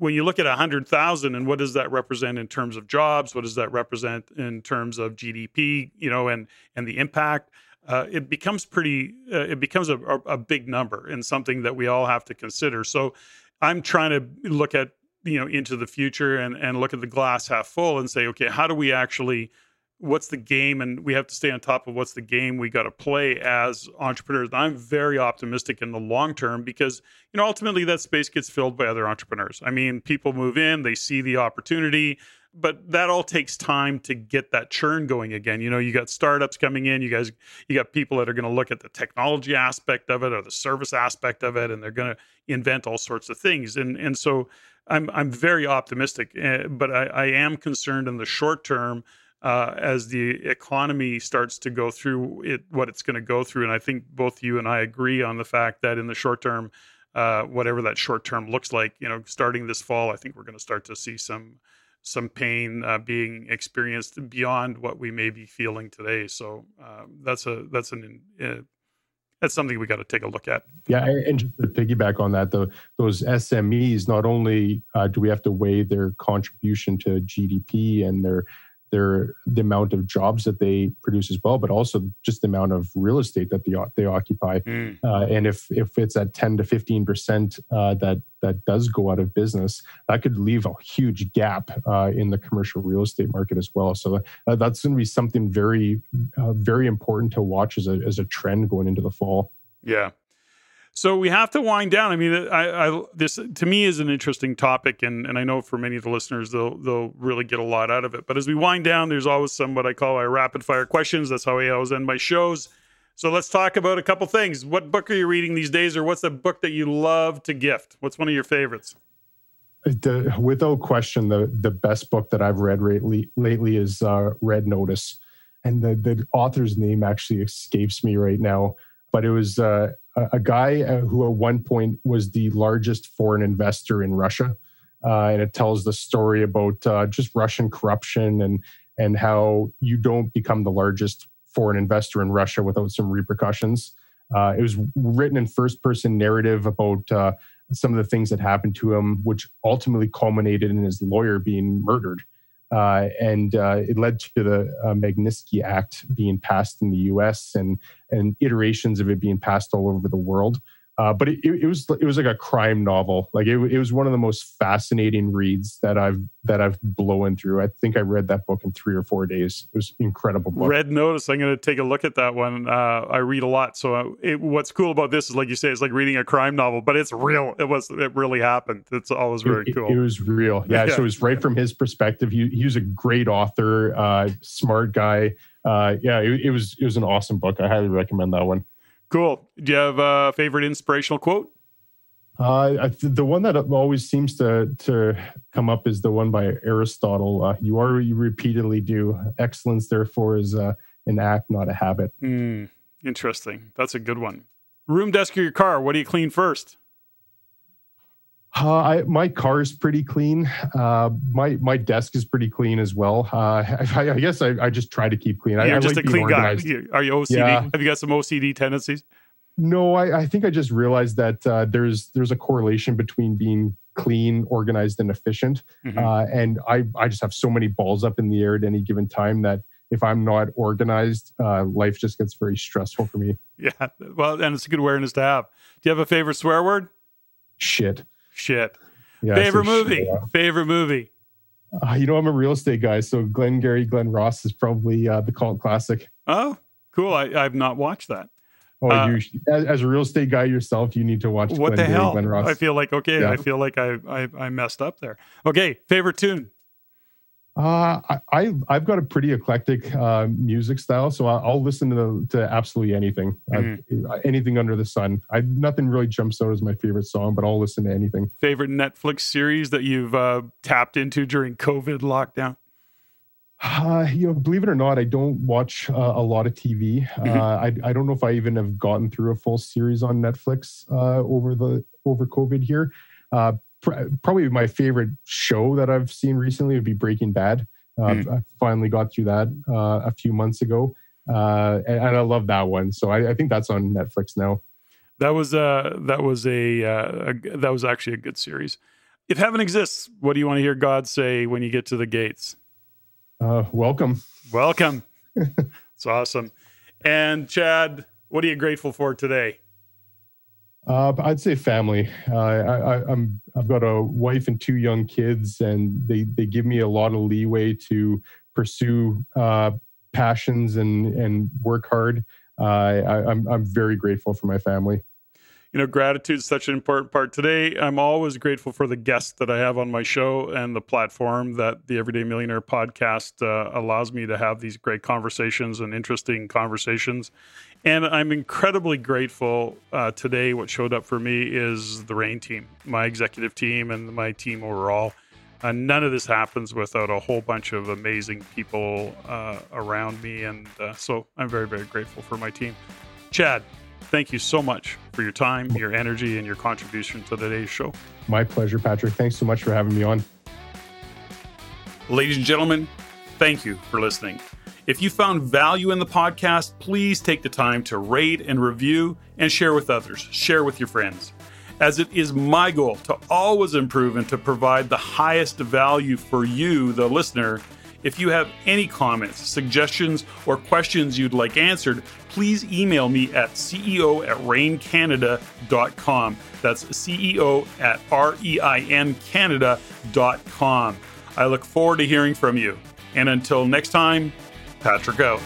when you look at a hundred thousand, and what does that represent in terms of jobs? What does that represent in terms of GDP? You know, and and the impact. Uh, it becomes pretty. Uh, it becomes a, a big number and something that we all have to consider. So, I'm trying to look at you know into the future and and look at the glass half full and say, okay, how do we actually what's the game and we have to stay on top of what's the game we got to play as entrepreneurs. And i'm very optimistic in the long term because you know ultimately that space gets filled by other entrepreneurs. I mean people move in they see the opportunity but that all takes time to get that churn going again. You know you got startups coming in you guys you got people that are going to look at the technology aspect of it or the service aspect of it and they're going to invent all sorts of things. And and so i'm i'm very optimistic uh, but I, I am concerned in the short term uh, as the economy starts to go through it, what it's going to go through. And I think both you and I agree on the fact that in the short term, uh, whatever that short term looks like, you know, starting this fall, I think we're going to start to see some some pain uh, being experienced beyond what we may be feeling today. So um, that's a that's an uh, that's something we got to take a look at. Yeah, and just to piggyback on that, the, those SMEs not only uh, do we have to weigh their contribution to GDP and their their the amount of jobs that they produce as well, but also just the amount of real estate that they they occupy. Mm. Uh, and if if it's at ten to fifteen percent uh, that that does go out of business, that could leave a huge gap uh, in the commercial real estate market as well. So uh, that's going to be something very uh, very important to watch as a as a trend going into the fall. Yeah, so we have to wind down. I mean, I, I, this to me is an interesting topic, and, and I know for many of the listeners, they'll they'll really get a lot out of it. But as we wind down, there's always some what I call our rapid fire questions. That's how I always end my shows. So let's talk about a couple things. What book are you reading these days, or what's the book that you love to gift? What's one of your favorites? The, without question, the the best book that I've read lately lately is uh, Red Notice, and the the author's name actually escapes me right now. But it was uh, a guy uh, who at one point was the largest foreign investor in Russia. Uh, and it tells the story about uh, just Russian corruption and and how you don't become the largest foreign investor in Russia without some repercussions. Uh, it was written in first person narrative about uh, some of the things that happened to him, which ultimately culminated in his lawyer being murdered. Uh, and uh, it led to the uh, Magnitsky Act being passed in the U.S. and and iterations of it being passed all over the world. Uh, but it, it, was it was like a crime novel. Like it, it was one of the most fascinating reads that I've that I've blown through. I think I read that book in three or four days. It was incredible book. Red Notice. I'm going to take a look at that one. Uh, I read a lot, so uh, it, what's cool about this is, like you say, it's like reading a crime novel, but it's real. It was it really happened. It's always very cool. It, was real. Yeah, [LAUGHS] yeah. So it was right from his perspective. He he was a great author, uh, smart guy. Uh, yeah, it, it was it was an awesome book. I highly recommend that one. Cool. Do you have a favorite inspirational quote? Uh, the one that always seems to to come up is the one by Aristotle. Uh, you are you repeatedly do. Excellence, therefore, is uh, an act, not a habit. Mm, interesting. That's a good one. Room desk or your car? What do you clean first? Uh, I, my car is pretty clean. Uh, my my desk is pretty clean as well. Uh, [LAUGHS] I, I, guess I, I, just try to keep clean. You're I, just like a clean organized. guy. Are you OCD? Yeah. Have you got some OCD tendencies? No, I, think I just realized that uh, there's there's a correlation between being clean, organized, and efficient. Mm-hmm. Uh, and I I just have so many balls up in the air at any given time that if I'm not organized, uh, life just gets very stressful for me. [LAUGHS] Yeah, well, and it's a good awareness to have. Do you have a favorite swear word? Shit. Shit. Yeah, favorite movie. Shit, yeah. Favorite movie. Uh, you know, I'm a real estate guy, so Glenn Glengarry Glen Ross is probably uh, the cult classic. Oh, cool! I, I've not watched that. Oh, uh, you, as, as, a real estate guy yourself, you need to watch. What Glengarry the hell? Glen Ross. I feel like okay. Yeah. I feel like I, I I messed up there. Okay, favorite tune. Uh, I I've got a pretty eclectic uh, music style, so I'll, I'll listen to to absolutely anything, mm-hmm. uh, anything under the sun. I nothing really jumps out as my favorite song, but I'll listen to anything. Favorite Netflix series that you've uh, tapped into during COVID lockdown? Uh, you know, believe it or not, I don't watch uh, a lot of TV. Mm-hmm. Uh, I, I don't know if I even have gotten through a full series on Netflix uh, over the over COVID here. Uh, probably my favorite show that I've seen recently would be Breaking Bad. Mm. I finally got through that uh, a few months ago, uh, and, and, I love that one. So I, I, think that's on Netflix now. That was uh, that was a, a, that was actually a good series. If heaven exists, what do you want to hear God say when you get to the gates? welcome, welcome. [LAUGHS] it's awesome. And Chad, what are you grateful for today? Uh, I'd say family. Uh, I, am I've got a wife and two young kids, and they they give me a lot of leeway to pursue uh, passions and and work hard. I, I'm I'm very grateful for my family you know, gratitude is such an important part. Today, I'm always grateful for the guests that I have on my show and the platform that the Everyday Millionaire podcast uh, allows me to have these great conversations and interesting conversations. And I'm incredibly grateful uh, today. What showed up for me is the REIN team, my executive team, and my team overall. Uh, none of this happens without a whole bunch of amazing people uh, around me. And uh, so I'm very, very grateful for my team. Chad, thank you so much for your time, your energy, and your contribution to today's show. My pleasure, Patrick. Thanks so much for having me on. Ladies and gentlemen, thank you for listening. If you found value in the podcast, please take the time to rate and review and share with others, share with your friends. As it is my goal to always improve and to provide the highest value for you, the listener if you have any comments, suggestions, or questions you'd like answered, please email me at ceo at reincanada.com. That's CEO at R E I N Canada.com. I look forward to hearing from you. And until next time, Patrick out.